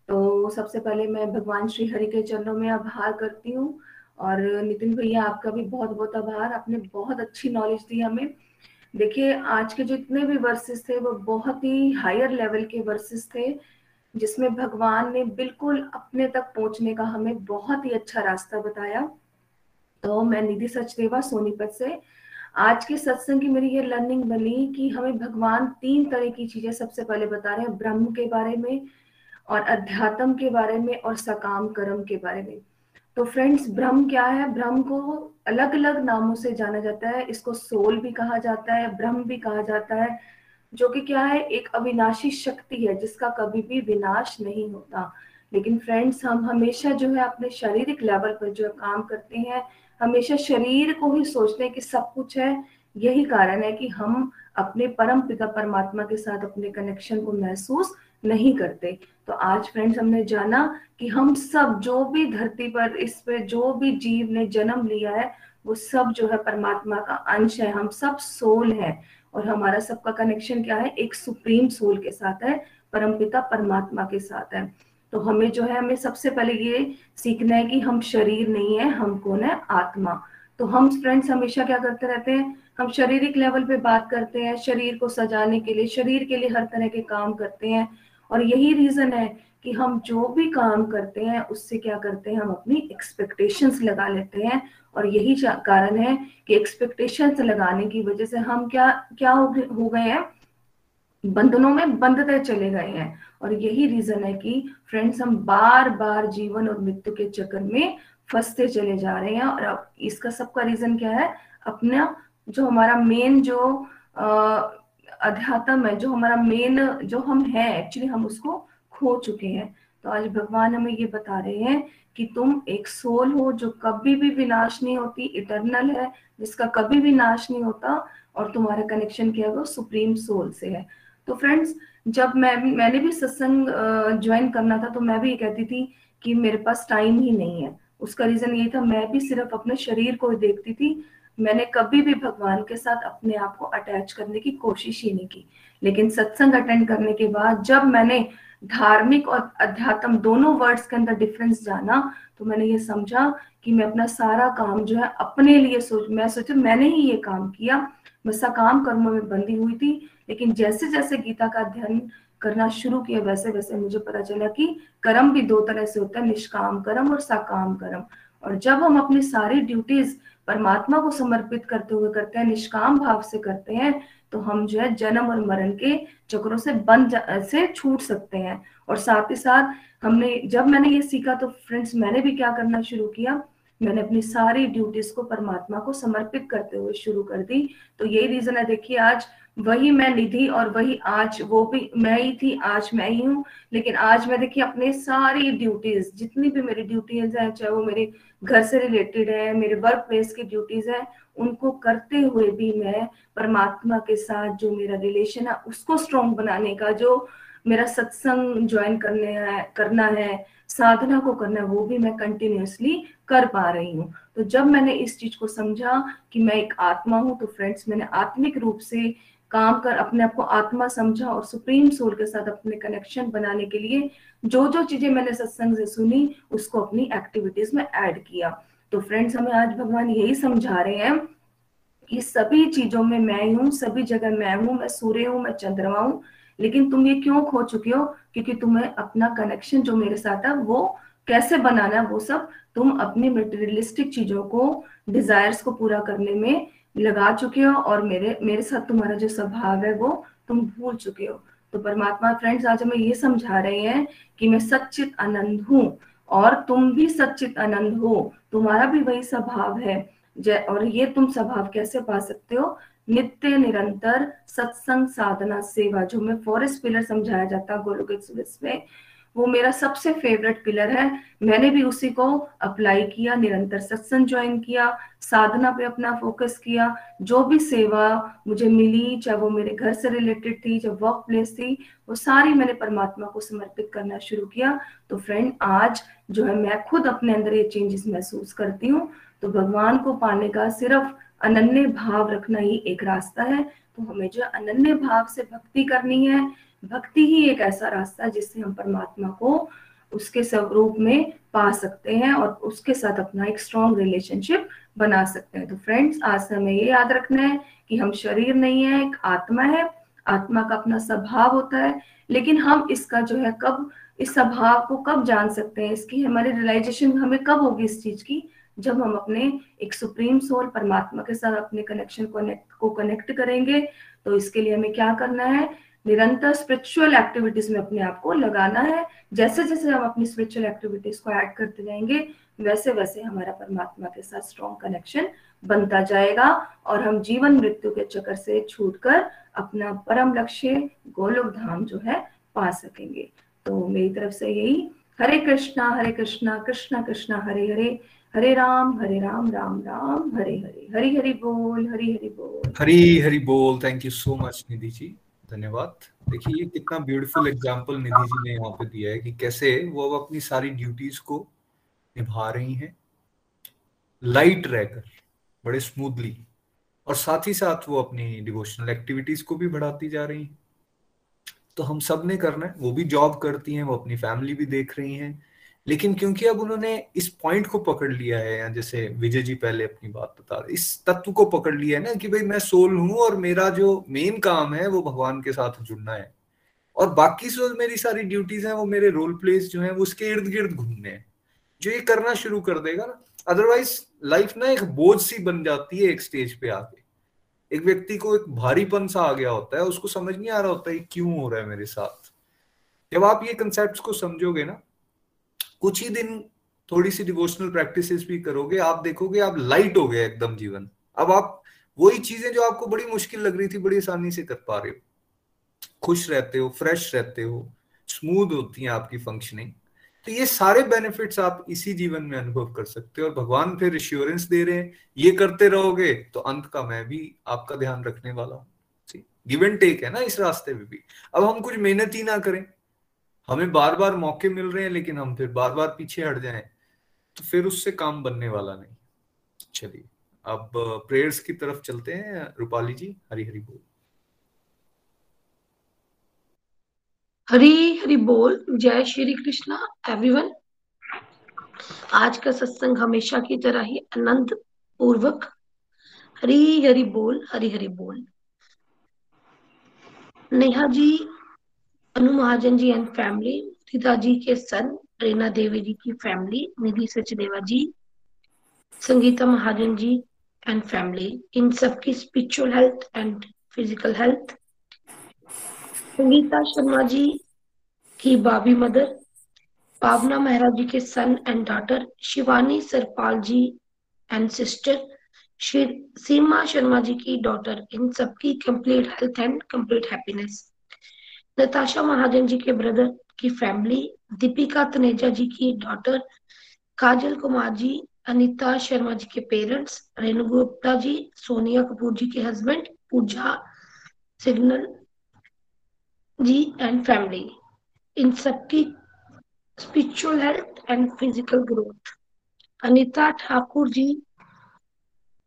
तो सबसे पहले मैं भगवान श्री हरि के चरणों में आभार करती हूँ और नितिन भैया, आपका भी बहुत बहुत आभार, आपने बहुत अच्छी नॉलेज दी हमें. देखिए, आज के जितने भी वर्सेस थे, वो बहुत ही हायर लेवल के वर्सेस थे. जिसमें भगवान ने बिल्कुल अपने तक पहुँचने का हमें बहुत ही अच्छा रास्ता बताया। तो मैं निधि सचदेवा सोनीपत से आज के सत्संग की मेरी ये लर्निंग बनी कि हमें भगवान तीन तरह की चीज़ें सबसे पहले बता रहे हैं, ब्रह्म के बारे में और अध्यात्म के बारे में और सकाम कर्म के बारे में। तो फ्रेंड्स ब्रह्म क्या है? ब्रह्म को अलग अलग नामों से जाना जाता है, इसको सोल भी कहा जाता है, ब्रह्म भी कहा जाता है जो कि क्या है, एक अविनाशी शक्ति है, जिसका कभी भी विनाश नहीं होता। लेकिन फ्रेंड्स हम हमेशा जो है अपने शारीरिक लेवल पर जो काम करते हैं, हमेशा शरीर को ही सोचते हैं कि सब कुछ है। यही कारण है कि हम अपने परम पिता परमात्मा के साथ अपने कनेक्शन को महसूस नहीं करते। तो आज फ्रेंड्स हमने जाना कि हम सब, जो भी धरती पर, इस पे जो भी जीव ने जन्म लिया है, वो सब जो है परमात्मा का अंश है। हम सब सोल है। और हमारा सबका कनेक्शन क्या है? एक सुप्रीम सोल के साथ है, परमपिता परमात्मा के साथ है। तो हमें जो है, हमें सबसे पहले ये सीखना है कि हम शरीर नहीं है, हम कौन है? आत्मा। तो हम फ्रेंड्स हमेशा क्या करते रहते हैं? हम शारीरिक लेवल पे बात करते हैं, शरीर को सजाने के लिए, शरीर के लिए हर तरह के काम करते हैं। और यही रीजन है कि हम जो भी काम करते हैं, उससे क्या करते हैं, हम अपनी एक्सपेक्टेशंस लगा लेते हैं। और यही कारण है कि एक्सपेक्टेशंस लगाने की वजह से हम क्या क्या हो गए, हैं बंधनों में बंधते चले गए हैं। और यही रीजन है कि फ्रेंड्स हम बार बार जीवन और मृत्यु के चक्कर में फंसते चले जा रहे हैं। और इसका सबका रीजन क्या है? अपना जो हमारा मेन जो अध्यात्म है जो हमारा मेन जो हम है एक्चुअली हम उसको खो चुके हैं। तो आज भगवान हमें ये बता रहे हैं कि तुम एक सोल हो जो कभी भी विनाश नहीं होती इटरनल है, जिसका कभी भी नाश नहीं होता और तुम्हारा कनेक्शन क्या है, वो सुप्रीम सोल से है। तो फ्रेंड्स जब मैं मैंने भी सत्संग ज्वाइन करना था तो मैं भी ये कहती थी कि मेरे पास टाइम ही नहीं है। उसका रीजन ये था, मैं भी सिर्फ़ अपने शरीर को देखती थी मैंने कभी भी भगवान के साथ अपने आप को अटैच करने की कोशिश ही नहीं की। लेकिन सत्संग अटेंड करने के बाद जब मैंने धार्मिक और अध्यात्म दोनों वर्ड्स के अंदर डिफरेंस जाना तो मैंने ये समझा कि मैं अपना सारा काम जो है अपने लिए सोच, मैं सोचा मैंने ही ये काम किया। मैं सकाम कर्मों में बंदी हुई थी, लेकिन जैसे जैसे गीता का अध्ययन करना शुरू किया वैसे वैसे मुझे पता चला कि कर्म भी दो तरह से होता है, निष्काम कर्म और सकाम कर्म। और जब हम अपनी सारी ड्यूटीज़ परमात्मा को समर्पित करते हुए करते हैं, निष्काम भाव से करते हैं तो हम जो है जन्म और मरण के चक्रों से बन से छूट सकते हैं। और साथ ही साथ हमने, जब मैंने ये सीखा तो फ्रेंड्स मैंने भी क्या करना शुरू किया? मैंने अपनी सारी ड्यूटीज़ को परमात्मा को समर्पित करते हुए शुरू कर दी। तो यही रीजन है, देखिए आज वही मैं निधि और वही आज, वो भी मैं ही थी, आज मैं ही हूँ। लेकिन आज मैं देखिए अपने सारी ड्यूटीज़ जितनी भी मेरी ड्यूटीज़ है, चाहे वो मेरे घर से रिलेटेड है, मेरे वर्क प्लेस की ड्यूटीज़ है, उनको करते हुए भी मैं परमात्मा के साथ जो मेरा रिलेशन है, उसको स्ट्रॉन्ग बनाने का, जो मेरा सत्संग ज्वाइन करने है, करना है, साधना को करना है, वो भी मैं कंटिन्यूसली कर पा रही हूँ। तो जब मैंने इस चीज़ को समझा कि मैं एक आत्मा हूँ तो फ्रेंड्स मैंने आत्मिक रूप से काम कर, अपने आप को आत्मा समझा और सुप्रीम सोल के साथ अपने कनेक्शन बनाने के लिए जो जो चीज़ें मैंने सत्संग से सुनी, उसको अपनी एक्टिविटीज़ में ऐड किया। तो फ्रेंड्स हमें आज भगवान यही समझा रहे हैं कि सभी चीज़ों में मैं हूँ, सभी जगह मैं हूँ, मैं सूर्य हूँ, मैं चंद्रमा हूँ, लेकिन तुम ये क्यों खो चुके हो? क्योंकि तुम्हें अपना कनेक्शन जो मेरे साथ है वो कैसे बनाना है, वो सब तुम अपनी मेटेरियलिस्टिक चीज़ों को डिजायर्स को पूरा करने में लगा चुके हो और मेरे मेरे साथ तुम्हारा जो स्वभाव है वो तुम भूल चुके हो। तो परमात्मा फ्रेंड्स आज हमें ये समझा रहे हैं कि मैं सच्चित आनंद हूँ और तुम भी सचित आनंद हो। तुम्हारा भी वही स्वभाव है। और ये तुम स्वभाव कैसे पा सकते हो? नित्य, निरंतर सत्संग साधना, सेवा, जो मैं फॉरेस्ट पिलर समझाया जाता है गोलोक एक्सप्रेस में। वो मेरा सबसे फेवरेट पिलर है। मैंने भी उसी को अप्लाई किया, निरंतर सत्संग ज्वाइन किया, साधना पे अपना फोकस किया। जो भी सेवा मुझे मिली, चाहे वो मेरे घर से रिलेटेड थी, चाहे वर्क प्लेस थी, वो सारी मैंने परमात्मा को समर्पित करना शुरू किया। तो फ्रेंड आज जो है मैं खुद अपने अंदर ये चेंजेस महसूस करती हूँ। तो भगवान को पाने का सिर्फ़ अनन्य भाव रखना ही एक रास्ता है। तो हमें जो अनन्य भाव से भक्ति करनी है। भक्ति ही एक ऐसा रास्ता है जिससे हम परमात्मा को उसके स्वरूप में पा सकते हैं और उसके साथ अपना एक स्ट्रॉन्ग रिलेशनशिप बना सकते हैं। तो फ्रेंड्स आज से हमें ये याद रखना है कि हम शरीर नहीं है, एक आत्मा है। आत्मा का अपना स्वभाव होता है, लेकिन हम इसका जो है कब, इस स्वभाव को कब जान सकते हैं? इसकी हमारी रियलाइजेशन हमें कब होगी इस चीज़ की? जब हम अपने एक सुप्रीम सोल परमात्मा के साथ अपने कनेक्शन को कनेक्ट करेंगे तो इसके लिए हमें क्या करना है? निरंतर स्पिरिचुअल एक्टिविटीज़ में अपने आप को लगाना है। जैसे जैसे हम अपनी स्पिरिचुअल एक्टिविटीज़ को ऐड करते जाएँगे, वैसे वैसे हमारा परमात्मा के साथ स्ट्रॉन्ग कनेक्शन बनता जाएगा और हम जीवन मृत्यु के चक्कर से छूटकर अपना परम लक्ष्य गोलोक धाम जो है, पा सकेंगे। तो मेरी तरफ़ से यही, हरे कृष्णा हरे कृष्णा कृष्णा कृष्णा, हरे हरे हरे राम हरे राम राम राम, हरे हरे, हरी हरि बोल, हरी हरि बोल। हरी हरि बोल thank you so much Nidhi ji. धन्यवाद। देखिए, ये कितना ब्यूटीफुल एग्ज़ाम्पल निधि जी ने यहाँ पे दिया है कि कैसे वो अब अपनी सारी ड्यूटीज़ को निभा रही हैं। लाइट रहकर, बड़े स्मूथली और साथ ही साथ वो अपनी डिवोशनल एक्टिविटीज़ को भी बढ़ाती जा रही हैं। तो हम सबने करना है, वो भी जॉब करती हैं, वो अपनी फैमिली भी देख रही हैं। लेकिन क्योंकि अब उन्होंने इस पॉइंट को पकड़ लिया है, या जैसे विजय जी पहले अपनी बात बता रहे, इस तत्व को पकड़ लिया है ना कि भाई मैं सोल हूँ और मेरा जो मेन काम है वो भगवान के साथ जुड़ना है। और बाकी जो मेरी सारी ड्यूटीज़ हैं, वो मेरे रोल प्लेस जो है, वो उसके इर्द गिर्द घूमने हैं। जो ये करना शुरू कर देगा ना अदरवाइज़ लाइफ ना एक बोझ सी बन जाती है एक स्टेज पे आके। एक व्यक्ति को एक भारीपन सा आ गया होता है, उसको समझ नहीं आ रहा होता है क्यों हो रहा है मेरे साथ। जब आप ये कंसेप्ट को समझोगे ना कुछ ही दिन थोड़ी सी डिवोशनल प्रैक्टिसेस भी करोगे, आप देखोगे आप लाइट हो गए एकदम जीवन। अब आप वही चीज़ें जो आपको बड़ी मुश्किल लग रही थी, बड़ी आसानी से कर पा रहे हो। खुश रहते हो फ्रेश रहते हो स्मूथ होती है आपकी फंक्शनिंग तो ये सारे बेनिफिट्स आप इसी जीवन में अनुभव कर सकते हो और भगवान फिर रिश्योरेंस दे रहे हैं, ये करते रहोगे तो अंत का मैं भी आपका ध्यान रखने वाला हूँ। गिव एंड टेक है ना इस रास्ते में भी। अब हम कुछ मेहनत ही ना करें। हमें बार बार मौके मिल रहे हैं, लेकिन हम फिर बार बार पीछे हट जाएँ तो फिर उससे काम बनने वाला नहीं। चलिए, अब प्रेयर्स की तरफ़ चलते हैं, रूपाली जी, हरी हरी बोल। हरी हरी बोल, जय श्री कृष्णा एवरीवन आज का सत्संग हमेशा की तरह ही आनंद पूर्वक हरी हरी बोल, हरी हरी बोल। नेहा जी अनु महाजन जी एंड फैमिली सीता जी के सन रेना देवी जी की family Nidhi Sachdeva ji, Sangeeta Mahajan ji and family इन सबकी spiritual health and physical health Sangeeta Sharma ji की बाबी मदर, पावना मेहरा जी के son and daughter Shivani Sarpal ji and sister Seema Sharma ji की daughter इन सबकी complete health and complete happiness Natasha Mahajan ji के brother की family Deepika Taneja ji की daughter Kajal Kumar ji, Anita Sharma ji के पेरेंट्स रेणु गुप्ता जी, सोनिया कपूर जी के husband Puja, Singal ji and family इन सबकी spiritual health and physical growth Anita Thakur ji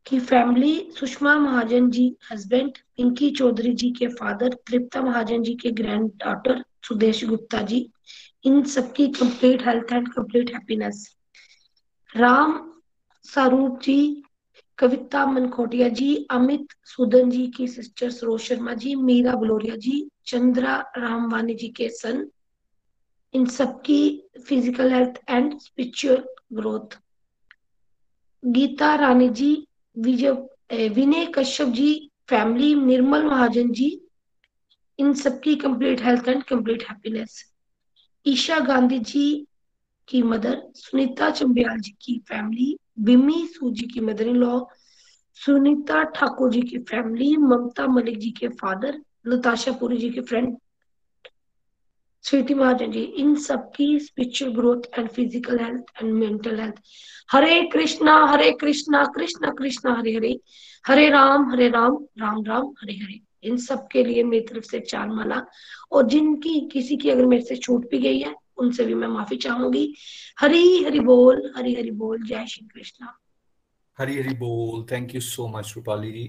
की फैमिली सुषमा महाजन जी हस्बैंड पिंकी चौधरी जी के फादर तृप्ता महाजन जी के ग्रैंड डॉटर सुदेश गुप्ता जी, इन सबकी complete health and complete happiness Ram Swaroop ji, Kavita Mankotia ji, Amit Sudan ji की sister Saroj Sharma ji, Meera Baloria ji, Chandra Ramwani ji के son इन सबकी physical health and spiritual growth Geeta Rani ji Vijay Vinay Kashyap ji, family Nirmal Mahajan ji, इन सबकी complete health and complete happiness Isha Gandhi ji की mother, Sunita Chambial जी की family Bimi Suji की mother in law Sunita Thakur ji की family ममता मलिक जी के father Natasha Puri जी के friend Sweety महाजन जी इन सबकी spiritual growth and physical health and mental health Hare Krishna Hare Krishna Krishna Krishna Hare Hare Hare Ram Hare Ram Ram Ram Hare Hare इन सब के लिए मेरी तरफ़ से चार माला। और जिनकी किसी की अगर मेरे से छूट भी गई है, उनसे भी मैं माफ़ी चाहूँगी। हरी हरि बोल, हरी हरि बोल। जय श्री कृष्णा। हरी हरी बोल। Thank you so much Rupali ji.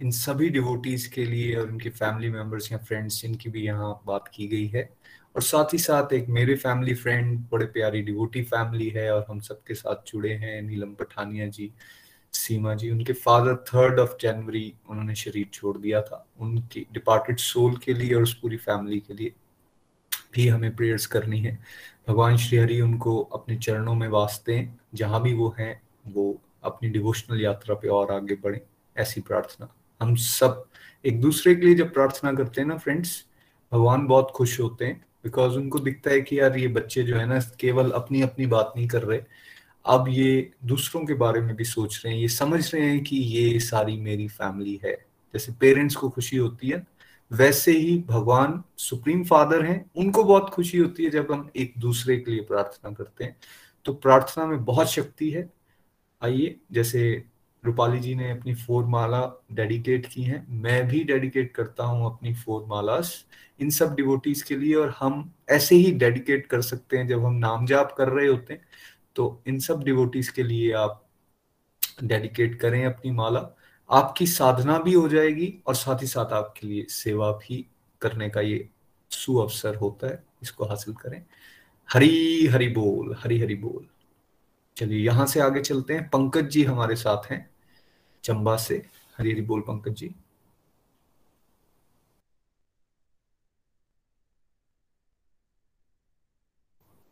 इन सभी डिवोटीज के लिए और उनके फैमिली मेंबर्स या फ्रेंड्स जिनकी भी यहाँ बात की गई है और साथ ही साथ एक मेरे फैमिली फ्रेंड बड़े प्यारी डिवोटी फैमिली है और हम सबके साथ जुड़े हैं, नीलम पठानिया जी, सीमा जी, उनके फादर थर्ड ऑफ़ जनवरी उन्होंने शरीर छोड़ दिया था। उनकी डिपार्टेड सोल के लिए और उस पूरी फैमिली के लिए भी हमें प्रेयर्स करनी है। भगवान श्री हरि उनको अपने चरणों में वास्ते जहाँ भी वो हैं, वो अपनी डिवोशनल यात्रा पे और आगे बढ़े, ऐसी प्रार्थना। हम सब एक दूसरे के लिए जब प्रार्थना करते हैं ना फ्रेंड्स भगवान बहुत खुश होते हैं। बिकॉज़ उनको दिखता है कि यार ये बच्चे जो है ना, केवल अपनी अपनी बात नहीं कर रहे। अब ये दूसरों के बारे में भी सोच रहे हैं, ये समझ रहे हैं कि ये सारी मेरी फैमिली है। जैसे पेरेंट्स को खुशी होती है, वैसे ही भगवान सुप्रीम फादर हैं, उनको बहुत खुशी होती है जब हम एक दूसरे के लिए प्रार्थना करते हैं। तो प्रार्थना में बहुत शक्ति है। आइए, जैसे रूपाली जी ने अपनी फोर माला डेडिकेट की हैं। मैं भी डेडिकेट करता हूँ अपनी फोर मालास, इन सब डिवोटीज के लिए, और हम ऐसे ही डेडिकेट कर सकते हैं जब हम नाम जाप कर रहे होते हैं। तो इन सब डिवोटीज के लिए आप डेडिकेट करें अपनी माला। आपकी साधना भी हो जाएगी, और साथ ही साथ आपके लिए सेवा भी करने का ये सु अवसर होता है। इसको हासिल करें। हरी हरी बोल, हरी हरि बोल। चलिए, यहाँ से आगे चलते हैं। पंकज जी हमारे साथ हैं। चंबा से। हरी हरी बोल, पंकज जी।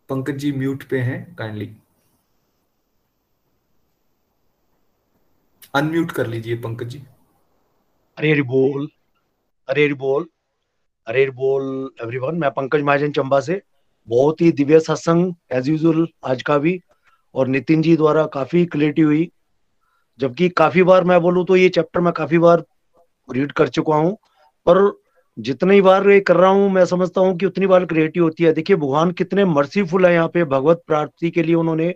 पंकज जी, म्यूट पे हैं, काइंडली। अनम्यूट कर लीजिए, पंकज जी। हरी बोल हरी बोल हरे हरी बोल एवरीवन मैं पंकज महाजन चंबा से। बहुत ही दिव्य सत्संग एज यूजल आज का भी। और नितिन जी द्वारा काफ़ी क्लियरिटी हुई। जबकि काफ़ी बार मैं बोलूँ तो ये चैप्टर मैं काफ़ी बार रीड कर चुका हूँ, पर जितनी बार ये कर रहा हूँ, मैं समझता हूँ कि उतनी बार क्रिएटिव होती है। देखिए, भगवान कितने मर्सीफुल है यहाँ पे, भगवत प्राप्ति के लिए उन्होंने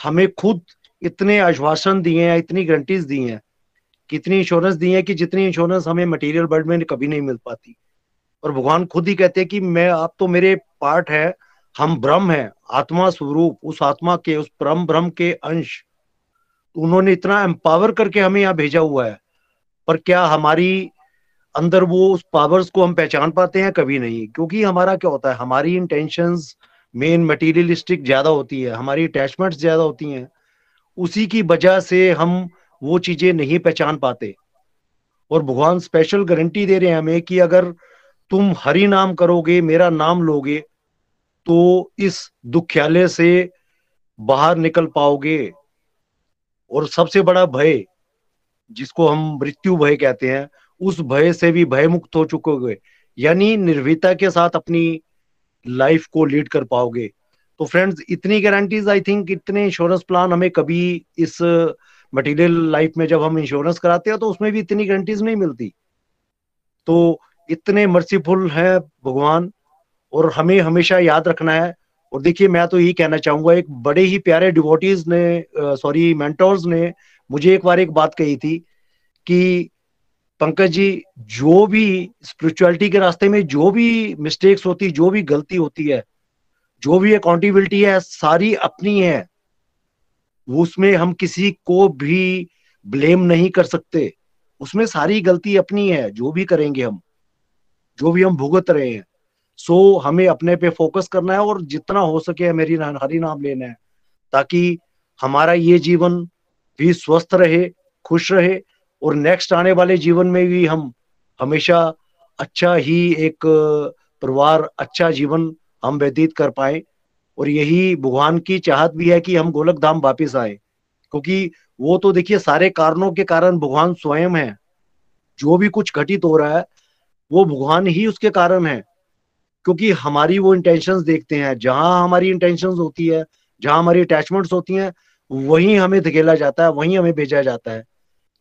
हमें खुद इतने आश्वासन दिए हैं, इतनी गारंटीज दी हैं, कितनी इंश्योरेंस दी है कि जितनी इंश्योरेंस हमें मटेरियल वर्ल्ड में कभी नहीं मिल पाती। और भगवान खुद ही कहते हैं कि मैं, आप तो मेरे पार्ट है, हम ब्रह्म है, आत्मा स्वरूप, उस आत्मा के, उस परम ब्रह्म के अंश उन्होंने इतना एम्पावर करके हमें यहाँ भेजा हुआ है। पर क्या हमारी अंदर वो उस पावर्स को हम पहचान पाते हैं? कभी नहीं। क्योंकि हमारा क्या होता है? हमारी इंटेंशंस मेन मटेरियलिस्टिक ज़्यादा होती है। हमारी अटैचमेंट्स ज़्यादा होती हैं। उसी की वजह से हम वो चीज़ें नहीं पहचान पाते। और भगवान स्पेशल गारंटी दे रहे हैं हमें कि अगर तुम हरि नाम करोगे, मेरा नाम लोगे तो इस दुख्यालय से बाहर निकल पाओगे। और सबसे बड़ा भय, जिसको हम मृत्यु भय कहते हैं, उस भय से भी भय मुक्त हो चुकोगे। यानी निर्भीता के साथ अपनी लाइफ को लीड कर पाओगे। तो फ्रेंड्स इतनी गारंटीज आई थिंक इतने इंश्योरेंस प्लान हमें कभी इस मटेरियल लाइफ में जब हम इंश्योरेंस कराते हैं तो उसमें भी इतनी गारंटीज नहीं मिलती। तो इतने मर्सीफुल है भगवान, और हमें हमेशा याद रखना है और देखिए, मैं तो यही कहना चाहूँगा, एक बड़े ही प्यारे डिवोटीज ने सॉरी मेंटोर्स ने मुझे एक बार एक बात कही थी कि पंकज जी, जो भी स्पिरिचुअलिटी के रास्ते में जो भी मिस्टेक्स होती, जो भी गलती होती है, जो भी अकाउंटेबिलिटी है, सारी अपनी है, उसमें हम किसी को भी ब्लेम नहीं कर सकते। उसमें सारी गलती अपनी है, जो भी करेंगे हम, जो भी हम भुगत रहे हैं। सो हमें अपने पे फोकस करना है और जितना हो सके मेरी हरी नाम लेना है, ताकि हमारा ये जीवन भी स्वस्थ रहे, खुश रहे और नेक्स्ट आने वाले जीवन में भी हम हमेशा अच्छा ही एक, परिवार अच्छा जीवन हम व्यतीत कर पाए। और यही भगवान की चाहत भी है कि हम गोलक धाम वापिस आए, क्योंकि वो तो देखिए सारे कारणों के कारण भगवान स्वयं है। जो भी कुछ घटित हो रहा है, वो भगवान ही उसके कारण है। क्योंकि हमारी वो इंटेंशंस देखते हैं, जहाँ हमारी इंटेंशंस होती है, जहाँ हमारी अटैचमेंट्स होती हैं, वहीं हमें धकेला जाता है, वहीं हमें भेजा जाता है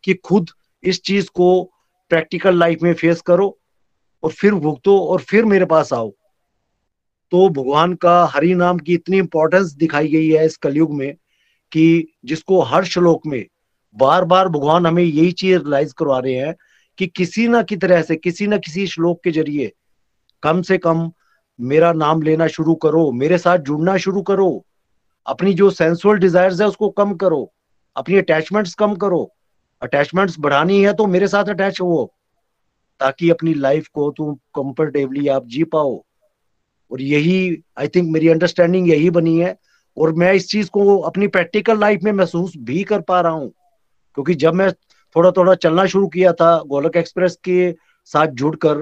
कि खुद इस चीज़ को प्रैक्टिकल लाइफ में फेस करो और फिर भुगतो और फिर मेरे पास आओ। तो भगवान का हरि नाम की इतनी इंपॉर्टेंस दिखाई गई है इस कलयुग में कि जिसको हर श्लोक में बार बार भगवान हमें यही चीज़ रियलाइज़ करवा रहे हैं कि किसी ना की तरह से, किसी ना किसी श्लोक के ज़रिए कम से कम मेरा नाम लेना शुरू करो, मेरे साथ जुड़ना शुरू करो। अपनी जो सेंसुअल डिजायर्स है, उसको कम करो। अपनी अटैचमेंट्स कम करो। अटैचमेंट्स बढ़ानी है तो मेरे साथ अटैच हो। ताकि अपनी लाइफ को तुम कंफर्टेबली आप जी पाओ। और यही आई थिंक मेरी अंडरस्टैंडिंग यही बनी है। और मैं इस चीज़ को अपनी प्रैक्टिकल लाइफ में महसूस भी कर पा रहा हूँ। क्योंकि जब मैं थोड़ा थोड़ा चलना शुरू किया था गोलक एक्सप्रेस के साथ जुड़कर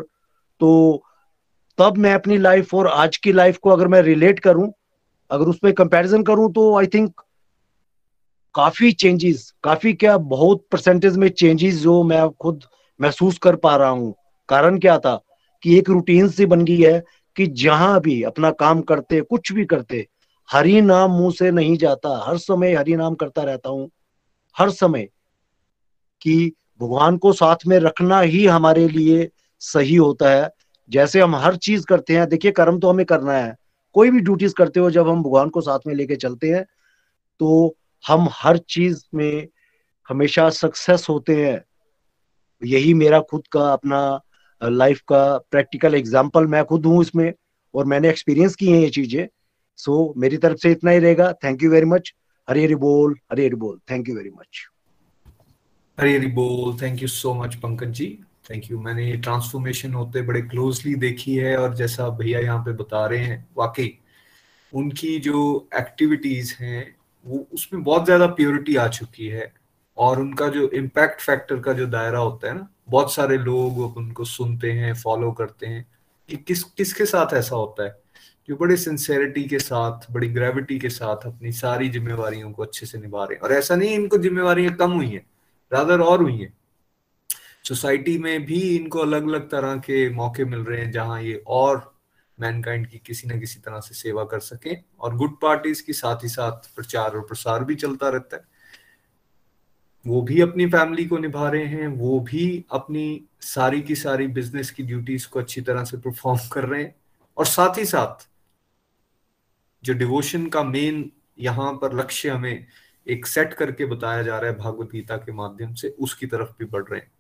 तो तब मैं अपनी लाइफ और आज की लाइफ को अगर मैं रिलेट करूँ, अगर उसमें कंपैरिजन करूँ तो आई थिंक काफ़ी चेंजेस काफ़ी क्या बहुत परसेंटेज में चेंजेस जो मैं खुद महसूस कर पा रहा हूँ। कारण क्या था कि एक रूटीन सी बन गई है कि जहाँ भी अपना काम करते, कुछ भी करते, हरि नाम मुँह से नहीं जाता। हर समय हरि नाम करता रहता हूँ। हर समय कि भगवान को साथ में रखना ही हमारे लिए सही होता है। जैसे हम हर चीज़ करते हैं देखिए कर्म तो हमें करना है। कोई भी ड्यूटीज़ करते हो जब हम भगवान को साथ में लेके चलते हैं तो हम हर चीज़ में हमेशा सक्सेस होते हैं। यही मेरा खुद का अपना लाइफ का प्रैक्टिकल एग्ज़ाम्पल मैं खुद हूँ इसमें और मैंने एक्सपीरियंस की है ये चीज़ें। सो so, मेरी तरफ़ से इतना ही रहेगा। Thank you very much Hari Hari बोल हरी हरी बोल। Thank you very much Hari Hari बोल। Thank you so much Pankaj ji. Thank you मैंने ये ट्रांसफॉर्मेशन होते बड़े क्लोजली देखी है और जैसा भैया यहाँ पे बता रहे हैं, वाकई उनकी जो एक्टिविटीज़ हैं, वो उसमें बहुत ज़्यादा प्योरिटी आ चुकी है और उनका जो इम्पैक्ट फैक्टर का जो दायरा होता है ना, बहुत सारे लोग उनको सुनते हैं फॉलो करते हैं कि किस, किसके साथ ऐसा होता है? जो बड़े सिंसेरिटी के साथ, बड़ी ग्रेविटी के साथ अपनी सारी जिम्मेवारियों को अच्छे से निभा रहे हैं। और ऐसा नहीं इनको जिम्मेवारियाँ कम हुई हैं रादर और हुई हैं। सोसाइटी में भी इनको अलग अलग तरह के मौके मिल रहे हैं जहाँ ये और मैनकाइंड की किसी न किसी तरह से सेवा कर सके और गुड पार्टीज़ की साथ ही साथ प्रचार और प्रसार भी चलता रहता है। वो भी अपनी फैमिली को निभा रहे हैं, वो भी अपनी सारी की सारी बिज़नेस की ड्यूटीज़ को अच्छी तरह से परफॉर्म कर रहे हैं और साथ ही साथ जो डिवोशन का मेन यहाँ पर लक्ष्य हमें एक सेट करके बताया जा रहा है भागवत गीता के माध्यम से, उसकी तरफ़ भी बढ़ रहे हैं।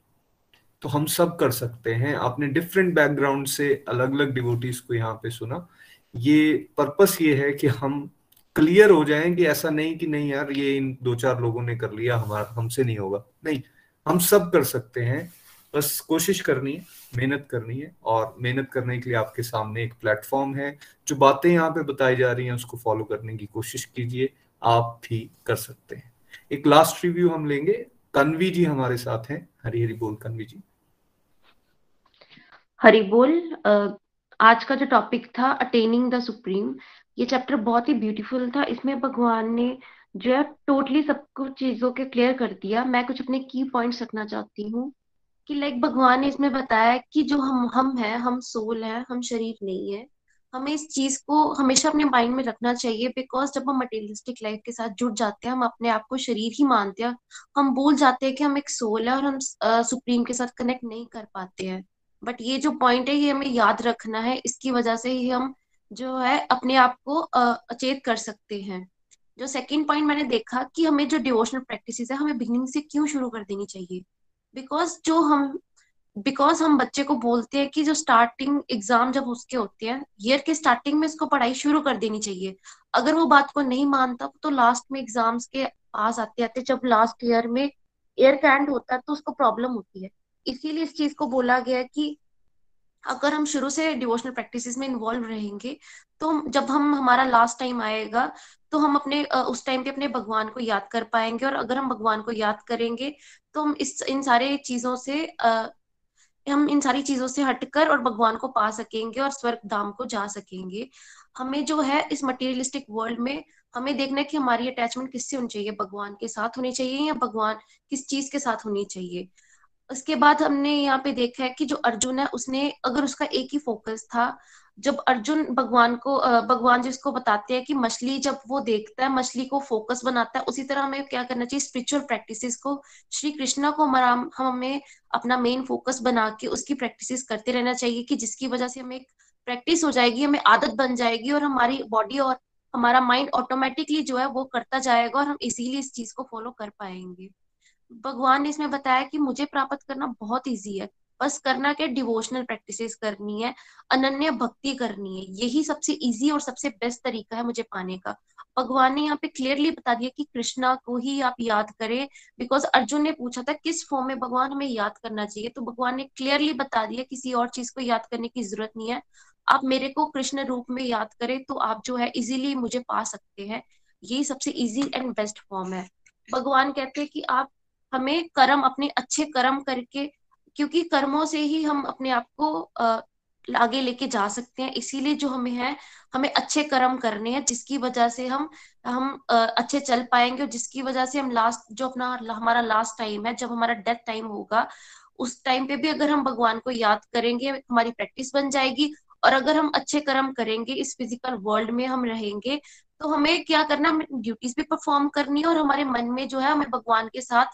तो हम सब कर सकते हैं। आपने डिफरेंट बैकग्राउंड से अलग अलग डिवोटीज को यहाँ पे सुना। ये पर्पस ये है कि हम क्लियर हो जाएँ कि ऐसा नहीं कि नहीं यार, ये इन दो चार लोगों ने कर लिया, हमारा, हमसे नहीं होगा। नहीं, हम सब कर सकते हैं। बस कोशिश करनी है, मेहनत करनी है और मेहनत करने के लिए आपके सामने एक प्लेटफॉर्म है। जो बातें यहाँ पे बताई जा रही हैं, उसको फॉलो करने की कोशिश कीजिए। आप भी कर सकते हैं। एक लास्ट रिव्यू हम लेंगे। कन्वी जी हमारे साथ हैं। हरी हरी बोल, कन्वी जी। हरी बोल आज का जो टॉपिक था अटेनिंग द सुप्रीम ये चैप्टर बहुत ही ब्यूटीफुल था। इसमें भगवान ने जो है टोटली सब कुछ चीज़ों के क्लियर कर दिया। मैं कुछ अपने की पॉइंट्स रखना चाहती हूँ कि लाइक भगवान ने इसमें बताया कि जो हम हम है, हम सोल है, हम शरीर नहीं है, हमें इस चीज़ को हमेशा अपने माइंड में रखना चाहिए बिकॉज़ जब हम मटेरियलिस्टिक लाइफ के साथ जुड़ जाते हैं, हम अपने आप को शरीर ही मानते हैं, हम भूल जाते हैं कि हम एक सोल है और हम सुप्रीम के साथ कनेक्ट नहीं कर पाते हैं। बट ये जो पॉइंट है, ये हमें याद रखना है। इसकी वजह से ही हम जो है, अपने आप को अचेत कर सकते हैं। जो सेकंड पॉइंट मैंने देखा कि हमें जो डिवोशनल प्रैक्टिस है, हमें बिगनिंग से क्यों शुरू कर देनी चाहिए? बिकॉज़ जो हम बिकॉज़ हम बच्चे को बोलते हैं कि जो स्टार्टिंग एग्ज़ाम जब उसके होते हैं ईयर के स्टार्टिंग में इसको पढ़ाई शुरू कर देनी चाहिए। अगर वो बात को नहीं मानता तो लास्ट में एग्ज़ाम्स के पास आते आते जब लास्ट ईयर में ईयर का एंड होता है तो उसको प्रॉब्लम होती है। इसीलिए इस चीज़ को बोला गया कि अगर हम शुरू से डिवोशनल प्रैक्टिसेस में इन्वॉल्व रहेंगे तो जब हम हमारा लास्ट टाइम आएगा तो हम अपने उस टाइम पे अपने भगवान को याद कर पाएँगे और अगर हम भगवान को याद करेंगे तो हम इस इन सारे चीज़ों से आ, हम इन सारी चीज़ों से हटकर और भगवान को पा सकेंगे और स्वर्ग धाम को जा सकेंगे। हमें जो है इस मटेरियलिस्टिक वर्ल्ड में हमें देखना है कि हमारी अटैचमेंट किससे होनी चाहिए? भगवान के साथ होनी चाहिए या भगवान किस चीज़ के साथ होनी चाहिए? उसके बाद हमने यहाँ पे देखा है कि जो अर्जुन है, उसने, अगर उसका एक ही फोकस था, जब अर्जुन भगवान को भगवान जिसको बताते हैं कि मछली जब वो देखता है, मछली को फोकस बनाता है, उसी तरह हमें क्या करना चाहिए स्पिरिचुअल प्रैक्टिसेस को, श्री कृष्णा को हमारा, हम हमें अपना मेन फोकस बना के उसकी प्रैक्टिसेस करते रहना चाहिए कि जिसकी वजह से हमें प्रैक्टिस हो जाएगी, हमें आदत बन जाएगी और हमारी बॉडी और हमारा माइंड ऑटोमेटिकली जो है वो करता जाएगा और हम इसीलिए इस चीज़ को फॉलो कर पाएँगे। भगवान ने इसमें बताया कि मुझे प्राप्त करना बहुत ईजी है। बस करना क्या? डिवोशनल प्रैक्टिसेस करनी है, अनन्य भक्ति करनी है। यही सबसे इजी और सबसे बेस्ट तरीका है मुझे पाने का। भगवान ने यहाँ पे क्लियरली बता दिया कि कृष्णा को ही आप याद करें बिकॉज़ अर्जुन ने पूछा था किस फॉर्म में भगवान हमें याद करना चाहिए तो भगवान ने क्लियरली बता दिया किसी और चीज़ को याद करने की ज़रूरत नहीं है। आप मेरे को कृष्ण रूप में याद करें तो आप जो है इजीली मुझे पा सकते हैं। यही सबसे इजी एंड बेस्ट फॉर्म है। भगवान कहते हैं कि आप हमें कर्म, अपने अच्छे कर्म करके, क्योंकि कर्मों से ही हम अपने आप को आगे लेके जा सकते हैं। इसीलिए जो हमें है, हमें अच्छे कर्म करने हैं, जिसकी वजह से हम हम अच्छे चल पाएँगे और जिसकी वजह से हम लास्ट जो अपना, हमारा लास्ट टाइम है, जब हमारा डेथ टाइम होगा, उस टाइम पे भी अगर हम भगवान को याद करेंगे, हमारी प्रैक्टिस बन जाएगी। और अगर हम अच्छे कर्म करेंगे, इस फ़िज़िकल वर्ल्ड में हम रहेंगे तो हमें क्या करना, हमें ड्यूटीज़ भी परफॉर्म करनी है और हमारे मन में जो है, हमें भगवान के साथ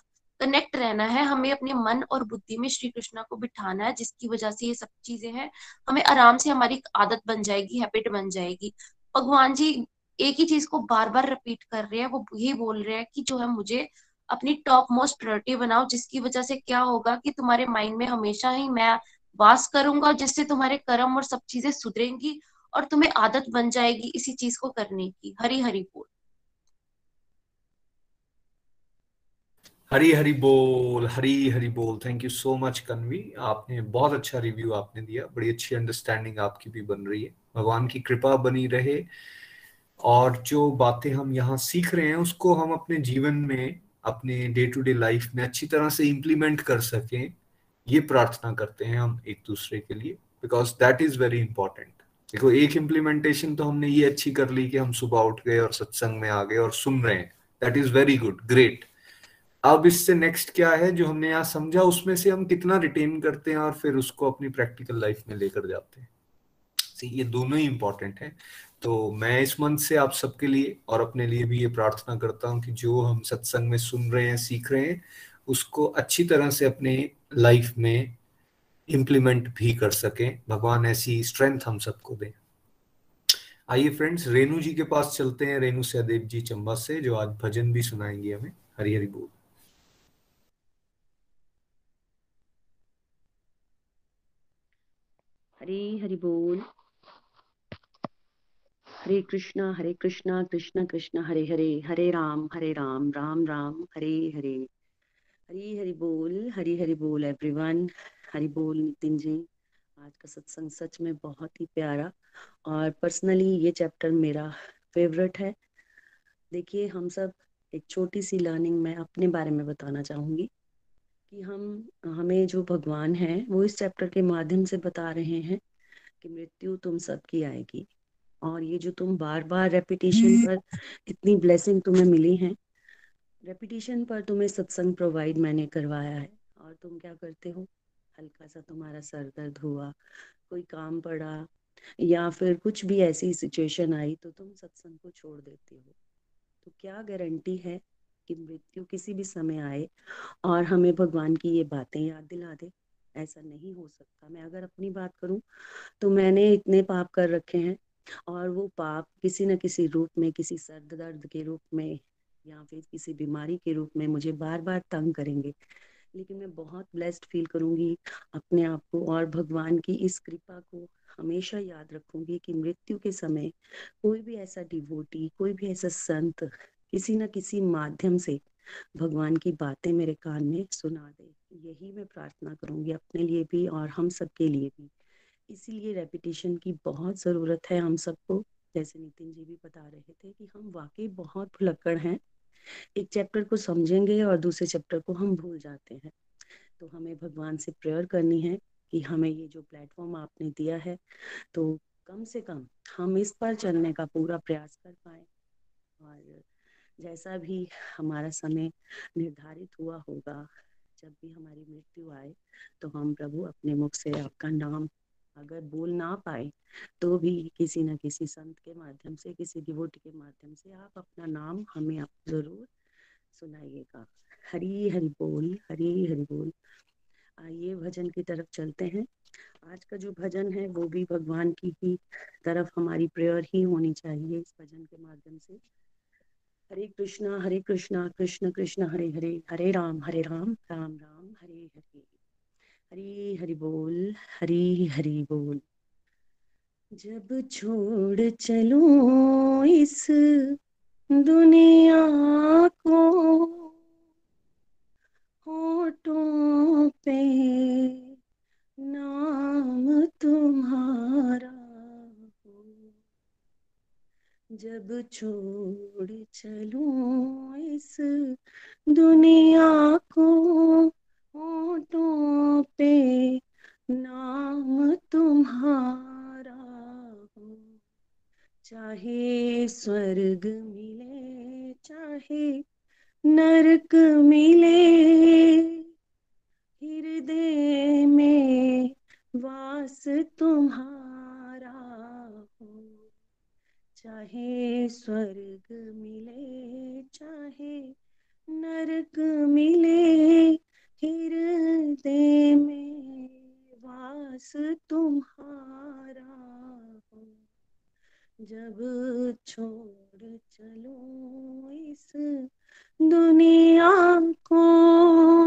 कनेक्ट रहना है, हमें अपने मन और बुद्धि में श्री कृष्णा को बिठाना है, जिसकी वजह से ये सब चीज़ें हैं। हमें आराम से हमारी आदत बन जाएगी हैबिट बन जाएगी। भगवान जी एक ही चीज़ को बार बार रिपीट कर रहे हैं, वो यही बोल रहे हैं कि जो है मुझे अपनी टॉप मोस्ट प्रायोरिटी बनाओ, जिसकी वजह से क्या होगा कि तुम्हारे माइंड में हमेशा ही मैं वास करूँगा, जिससे तुम्हारे कर्म और सब चीज़ें सुधरेंगी और तुम्हें आदत बन जाएगी इसी चीज़ को करने की हरी हरी बोल। हरी हरी बोल हरी हरी बोल। थैंक यू सो मच कन्वी आपने बहुत अच्छा रिव्यू आपने दिया। बड़ी अच्छी अंडरस्टैंडिंग आपकी भी बन रही है। भगवान की कृपा बनी रहे। और जो बातें हम यहाँ सीख रहे हैं, उसको हम अपने जीवन में, अपने डे टू डे लाइफ में अच्छी तरह से इम्प्लीमेंट कर सकें, ये प्रार्थना करते हैं हम एक दूसरे के लिए। Because that is very important देखो, एक इम्प्लीमेंटेशन तो हमने ये अच्छी कर ली कि हम सुबह उठ गए और सत्संग में आ गए और सुन रहे हैं। That is very good great अब इससे नेक्स्ट क्या है जो हमने यहाँ समझा, उसमें से हम कितना रिटेन करते हैं और फिर उसको अपनी प्रैक्टिकल लाइफ में लेकर जाते हैं। ये दोनों ही इंपॉर्टेंट है। तो मैं इस मंथ से आप सबके लिए और अपने लिए भी ये प्रार्थना करता हूँ कि जो हम सत्संग में सुन रहे हैं, सीख रहे हैं, उसको अच्छी तरह से अपने लाइफ में इम्प्लीमेंट भी कर सकें। भगवान ऐसी स्ट्रेंथ हम सबको दें। आइए फ्रेंड्स रेणु जी के पास चलते हैं। रेणु सहदेव जी चंबा से, जो आज भजन भी सुनाएँगे हमें। हरी हरी बोल। हरी हरि बोल। हरे कृष्णा हरे कृष्णा, कृष्ण कृष्ण, हरे हरे हरे राम हरे राम राम राम, हरे हरे। हरी हरि बोल, हरी हरि बोल एवरीवन हरि बोल नितिन जी, आज का सत्संग सच में बहुत ही प्यारा और पर्सनली ये चैप्टर मेरा फेवरेट है। देखिए, हम सब एक छोटी सी लर्निंग मैं अपने बारे में बताना चाहूँगी। कि हम हमें जो भगवान है वो इस चैप्टर के माध्यम से बता रहे हैं कि मृत्यु तुम सबकी आएगी। और ये जो तुम बार बार रेपिटेशन पर इतनी ब्लेसिंग तुम्हें मिली है रेपिटेशन पर तुम्हें सत्संग प्रोवाइड मैंने करवाया है। और तुम क्या करते हो? हल्का सा तुम्हारा सर दर्द हुआ कोई काम पड़ा या फिर कुछ भी ऐसी सिचुएशन आई तो तुम सत्संग को छोड़ देते हो। तो क्या गारंटी है कि मृत्यु किसी भी समय आए और हमें भगवान की ये बातें याद दिला दे। ऐसा नहीं हो सकता। मैं अगर अपनी बात करूँ तो मैंने इतने पाप कर रखे हैं और वो पाप किसी न किसी रूप में, किसी सर्द दर्द के रूप में या फिर किसी बीमारी के रूप में मुझे बार बार तंग करेंगे। लेकिन मैं बहुत ब्लेस्ड फील करूँगी अपने आप को और भगवान की इस कृपा को हमेशा याद रखूँगी कि मृत्यु के समय कोई भी ऐसा डिवोटी कोई भी ऐसा संत किसी न किसी माध्यम से भगवान की बातें मेरे कान में सुना दे। यही मैं प्रार्थना करूँगी अपने लिए भी और हम सबके लिए भी। इसीलिए रेपिटेशन की बहुत ज़रूरत है हम सबको। जैसे नितिन जी भी बता रहे थे कि हम वाकई बहुत भुलक्कड़ हैं। एक चैप्टर को समझेंगे और दूसरे चैप्टर को हम भूल जाते हैं। तो हमें भगवान से प्रेयर करनी है कि हमें ये जो प्लेटफॉर्म आपने दिया है तो कम से कम हम इस पर चलने का पूरा प्रयास कर पाए। और जैसा भी हमारा समय निर्धारित हुआ होगा, जब भी हमारी मृत्यु आए तो हम प्रभु अपने मुख से आपका नाम अगर बोल ना पाए तो भी किसी न किसी संत के माध्यम से, किसी डिवोटी के माध्यम से आप अपना नाम हमें आप ज़रूर सुनाइएगा। हरी, हरि बोल, हरी, हरि बोल। आइए, भजन की तरफ़ चलते हैं। आज का जो भजन है, वो भी भगवान की ही तरफ़ हमारी प्रेयर ही होनी चाहिए इस भजन के माध्यम से। हरे कृष्णा हरे कृष्णा, कृष्ण कृष्ण, हरे हरे हरे राम हरे राम राम राम, हरे हरे। हरे हरि बोल, हरी हरि बोल। जब छोड़ चलो इस दुनिया को, होठों पे नाम तुम्हारा हो जब छोड़ चलूँ इस दुनिया को होठों पे, नाम तुम्हारा हो। चाहे स्वर्ग मिले, चाहे नरक मिले, हृदय में वास तुम्हारा चाहे स्वर्ग मिले, चाहे नरक मिले, हृदय में वास तुम्हारा हो। जब छोड़ चलो इस दुनिया को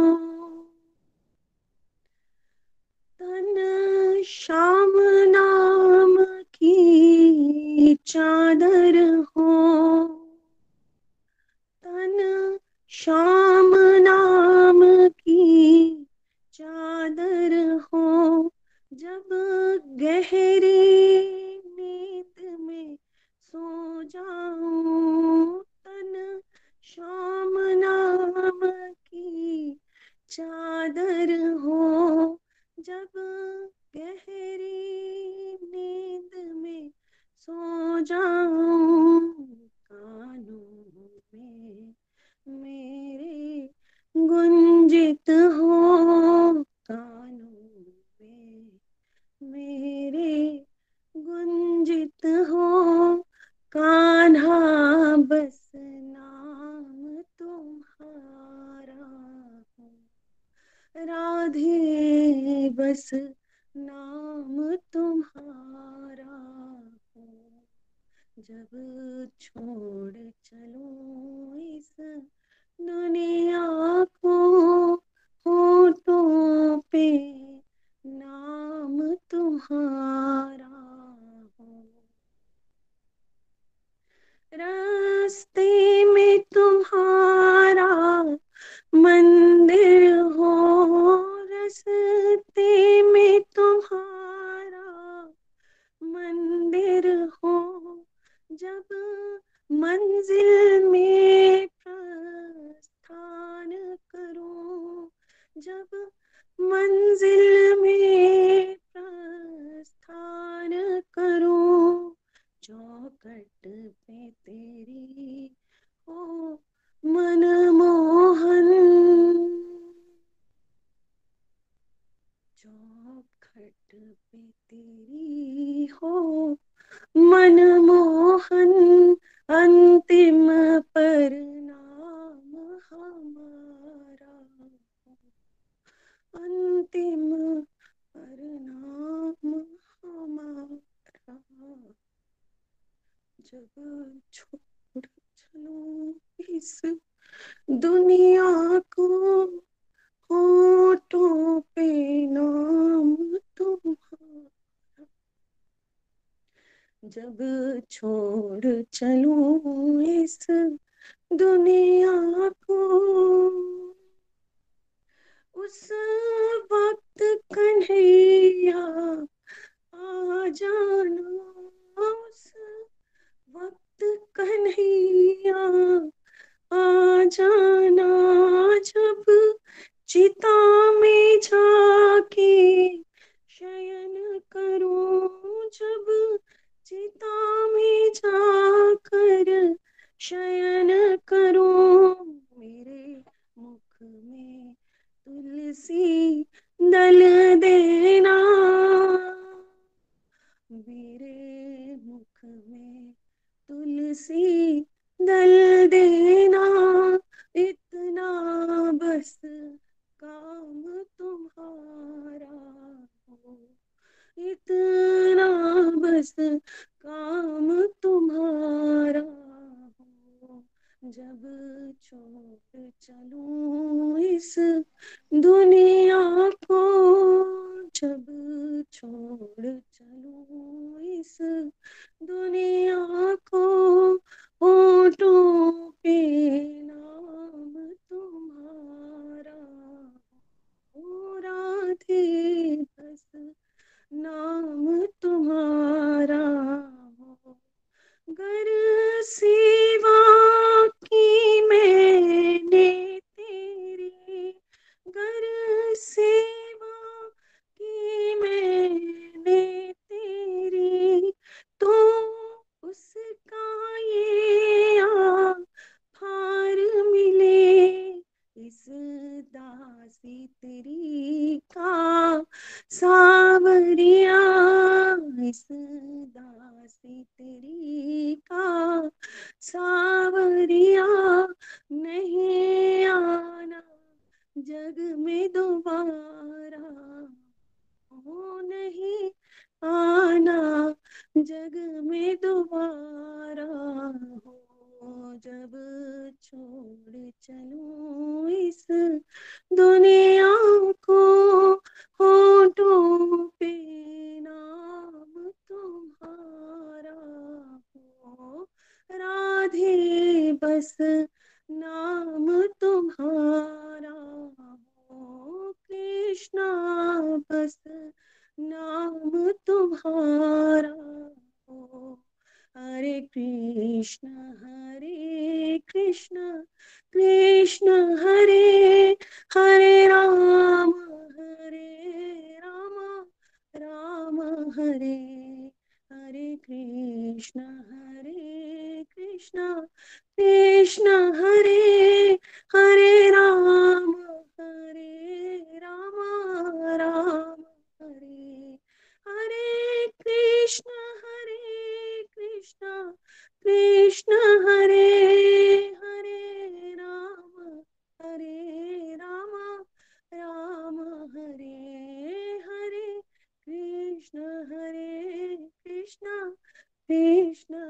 कृष्ण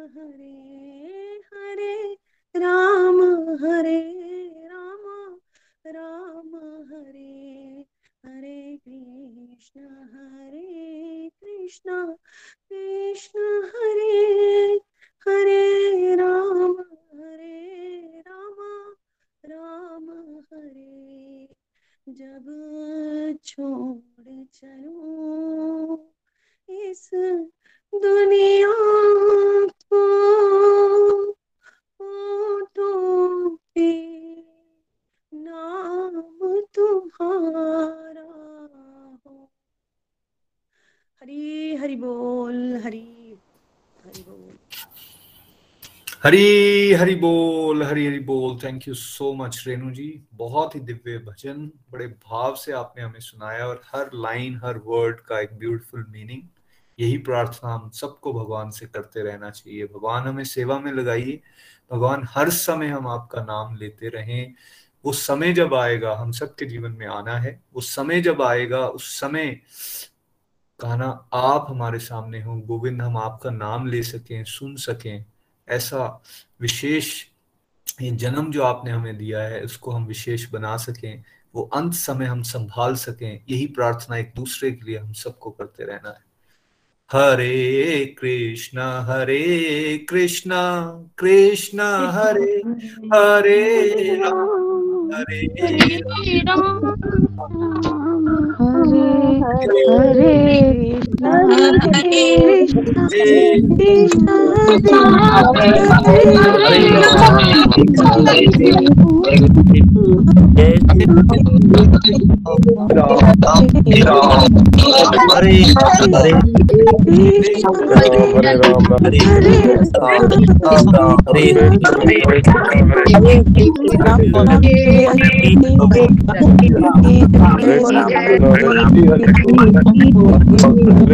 हरी हरी बोल, हरी हरी बोल। Thank you so much Renu ji. बहुत ही दिव्य भजन, बड़े भाव से आपने हमें सुनाया और हर लाइन, हर वर्ड का एक ब्यूटीफुल मीनिंग यही प्रार्थना हम सबको भगवान से करते रहना चाहिए। भगवान हमें सेवा में लगाइए। भगवान हर समय हम आपका नाम लेते रहें। वो समय जब आएगा, हम सबके जीवन में आना है। उस समय जब आएगा, उस समय कहना आप हमारे सामने हो। गोविंद हम आपका नाम ले सकें, सुन सकें। ऐसा विशेष ये जन्म जो आपने हमें दिया है, उसको हम विशेष बना सकें, वो अंत समय हम संभाल सकें, यही प्रार्थना एक दूसरे के लिए हम सबको करते रहना है। हरे कृष्ण हरे कृष्ण कृष्ण, हरे हरे राम, हरे Hare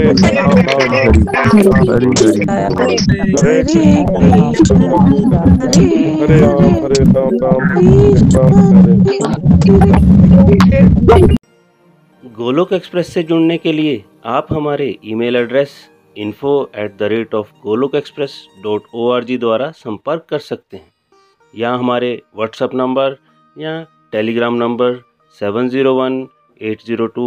हरे हरे हरे गोलोक एक्सप्रेस से जुड़ने के लिए आप हमारे email address info at the rate of Golok Express dot O R G द्वारा संपर्क कर सकते हैं। या हमारे व्हाट्सएप नंबर या Telegram number seven zero one eight zero two